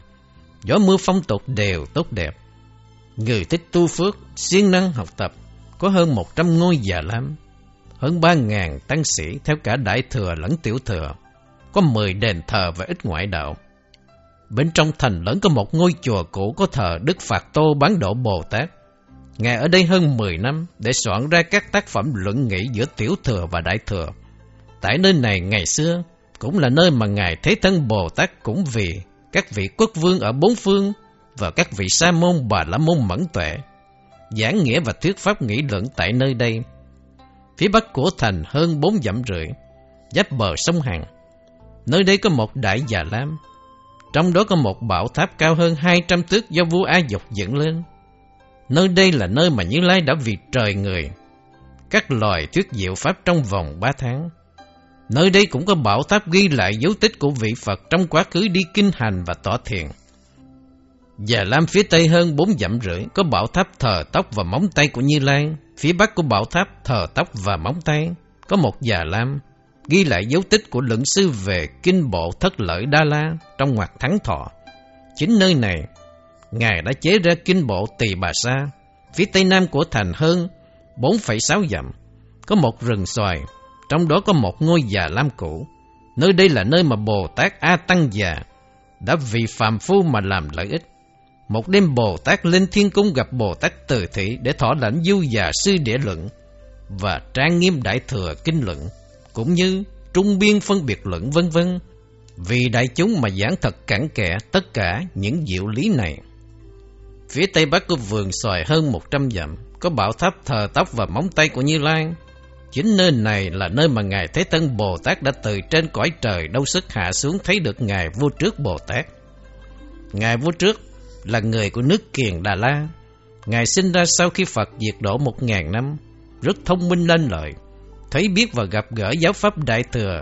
gió mưa phong tục đều tốt đẹp. Người thích tu phước, siêng năng học tập, có hơn 100 ngôi già lam, hơn 3.000 tăng sĩ theo cả đại thừa lẫn tiểu thừa, có 10 đền thờ và ít ngoại đạo. Bên trong thành lớn có một ngôi chùa cũ có thờ Đức Phạt Tô bán độ Bồ Tát. Ngài ở đây hơn 10 năm để soạn ra các tác phẩm luận nghị giữa tiểu thừa và đại thừa. Tại nơi này ngày xưa cũng là nơi mà Ngài Thế Thân Bồ Tát cũng vì các vị quốc vương ở bốn phương và các vị sa môn bà la môn mẫn tuệ giảng nghĩa và thuyết pháp nghị luận tại nơi đây Phía bắc của thành hơn bốn dặm rưỡi, giáp bờ sông Hằng. Nơi đây có một đại già lam, trong đó có một bảo tháp cao hơn 200 thước do vua A Dục dựng lên. Nơi đây là nơi mà Như Lai đã vì trời người, các loài thuyết diệu pháp trong vòng 3 tháng. Nơi đây cũng có bảo tháp ghi lại dấu tích của vị Phật trong quá khứ đi kinh hành và tỏ thiền. Già Lam phía tây hơn bốn dặm rưỡi có bảo tháp thờ tóc và móng tay của Như Lai. Phía bắc của bảo tháp thờ tóc và móng tay có một già lam ghi lại dấu tích của luận sư về kinh bộ thất lợi Đa La trong ngoặc thắng thọ. Chính nơi này, Ngài đã chế ra kinh bộ Tỳ Bà Sa, phía tây nam của thành hơn 4,6 dặm. Có một rừng xoài, trong đó có một ngôi già lam cũ. Nơi đây là nơi mà Bồ Tát A Tăng già đã vì phàm phu mà làm lợi ích. Một đêm Bồ Tát lên thiên cung gặp Bồ Tát Từ Thị để thọ lãnh du già sư địa luận và trang nghiêm đại thừa kinh luận, cũng như trung biên phân biệt luận vân vân. Vì đại chúng mà giảng thật cặn kẽ tất cả những diệu lý này. Phía tây bắc của vườn xoài hơn 100 dặm, có bảo tháp thờ tóc và móng tay của Như lan Chính nơi này là nơi mà Ngài Thế Tân Bồ Tát đã từ trên cõi trời đâu sức hạ xuống thấy được Ngài Vua Trước Bồ Tát. Ngài Vua Trước là người của nước Kiền Đà La. Ngài sinh ra sau khi Phật diệt độ một ngàn năm, rất thông minh lên lợi, thấy biết và gặp gỡ giáo pháp Đại Thừa,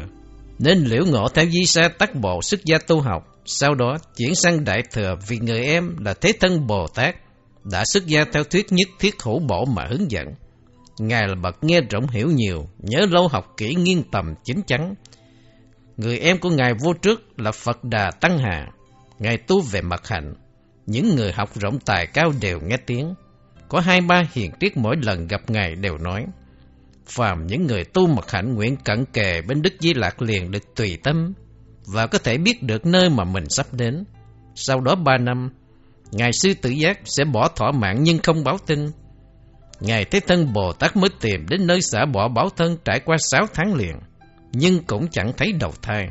nên liễu ngộ theo di sa tắc bộ xuất gia tu học, sau đó chuyển sang Đại Thừa vì người em là Thế Thân Bồ Tát, đã xuất gia theo thuyết nhất thiết hữu bổ mà hướng dẫn. Ngài là bậc nghe rộng hiểu nhiều, nhớ lâu học kỹ nghiên tầm chính chắn. Người em của Ngài vô trước là Phật Đà Tăng Hà, Ngài tu về mặt hạnh. Những người học rộng tài cao đều nghe tiếng. Có hai ba hiền triết mỗi lần gặp Ngài đều nói, phàm những người tu mật hạnh nguyện cận kề bên Đức Di Lạc liền được tùy tâm và có thể biết được nơi mà mình sắp đến. Sau đó ba năm, Ngài Sư Tử Giác sẽ bỏ thỏa mạng nhưng không báo tin. Ngài Thế Thân Bồ Tát mới tìm đến nơi xã bỏ báo thân trải qua sáu tháng liền, nhưng cũng chẳng thấy đầu thai.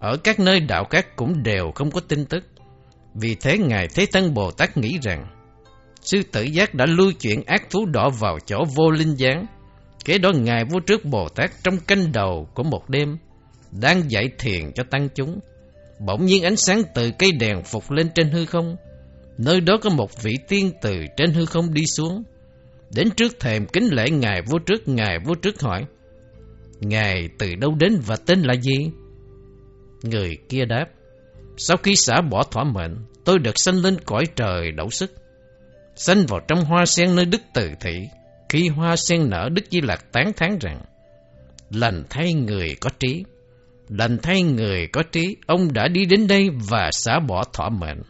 Ở các nơi đạo khác cũng đều không có tin tức. Vì thế Ngài Thế Thân Bồ Tát nghĩ rằng, Sư Tử Giác đã lưu chuyển ác thú đỏ vào chỗ vô linh gián. Kế đó Ngài vô trước Bồ Tát trong canh đầu của một đêm, đang dạy thiền cho tăng chúng. Bỗng nhiên ánh sáng từ cây đèn phục lên trên hư không. Nơi đó có một vị tiên từ trên hư không đi xuống. Đến trước thềm kính lễ Ngài vô trước, Ngài vô trước hỏi. Ngài từ đâu đến và tên là gì? Người kia đáp. Sau khi xả bỏ thỏa mệnh, tôi được sanh lên cõi trời đậu sức. Sanh vào trong hoa sen nơi Đức Từ Thị. Khi hoa sen nở, Đức Di Lạc tán thán rằng, lành thay người có trí. Lành thay người có trí, ông đã đi đến đây và xả bỏ thỏa mệnh.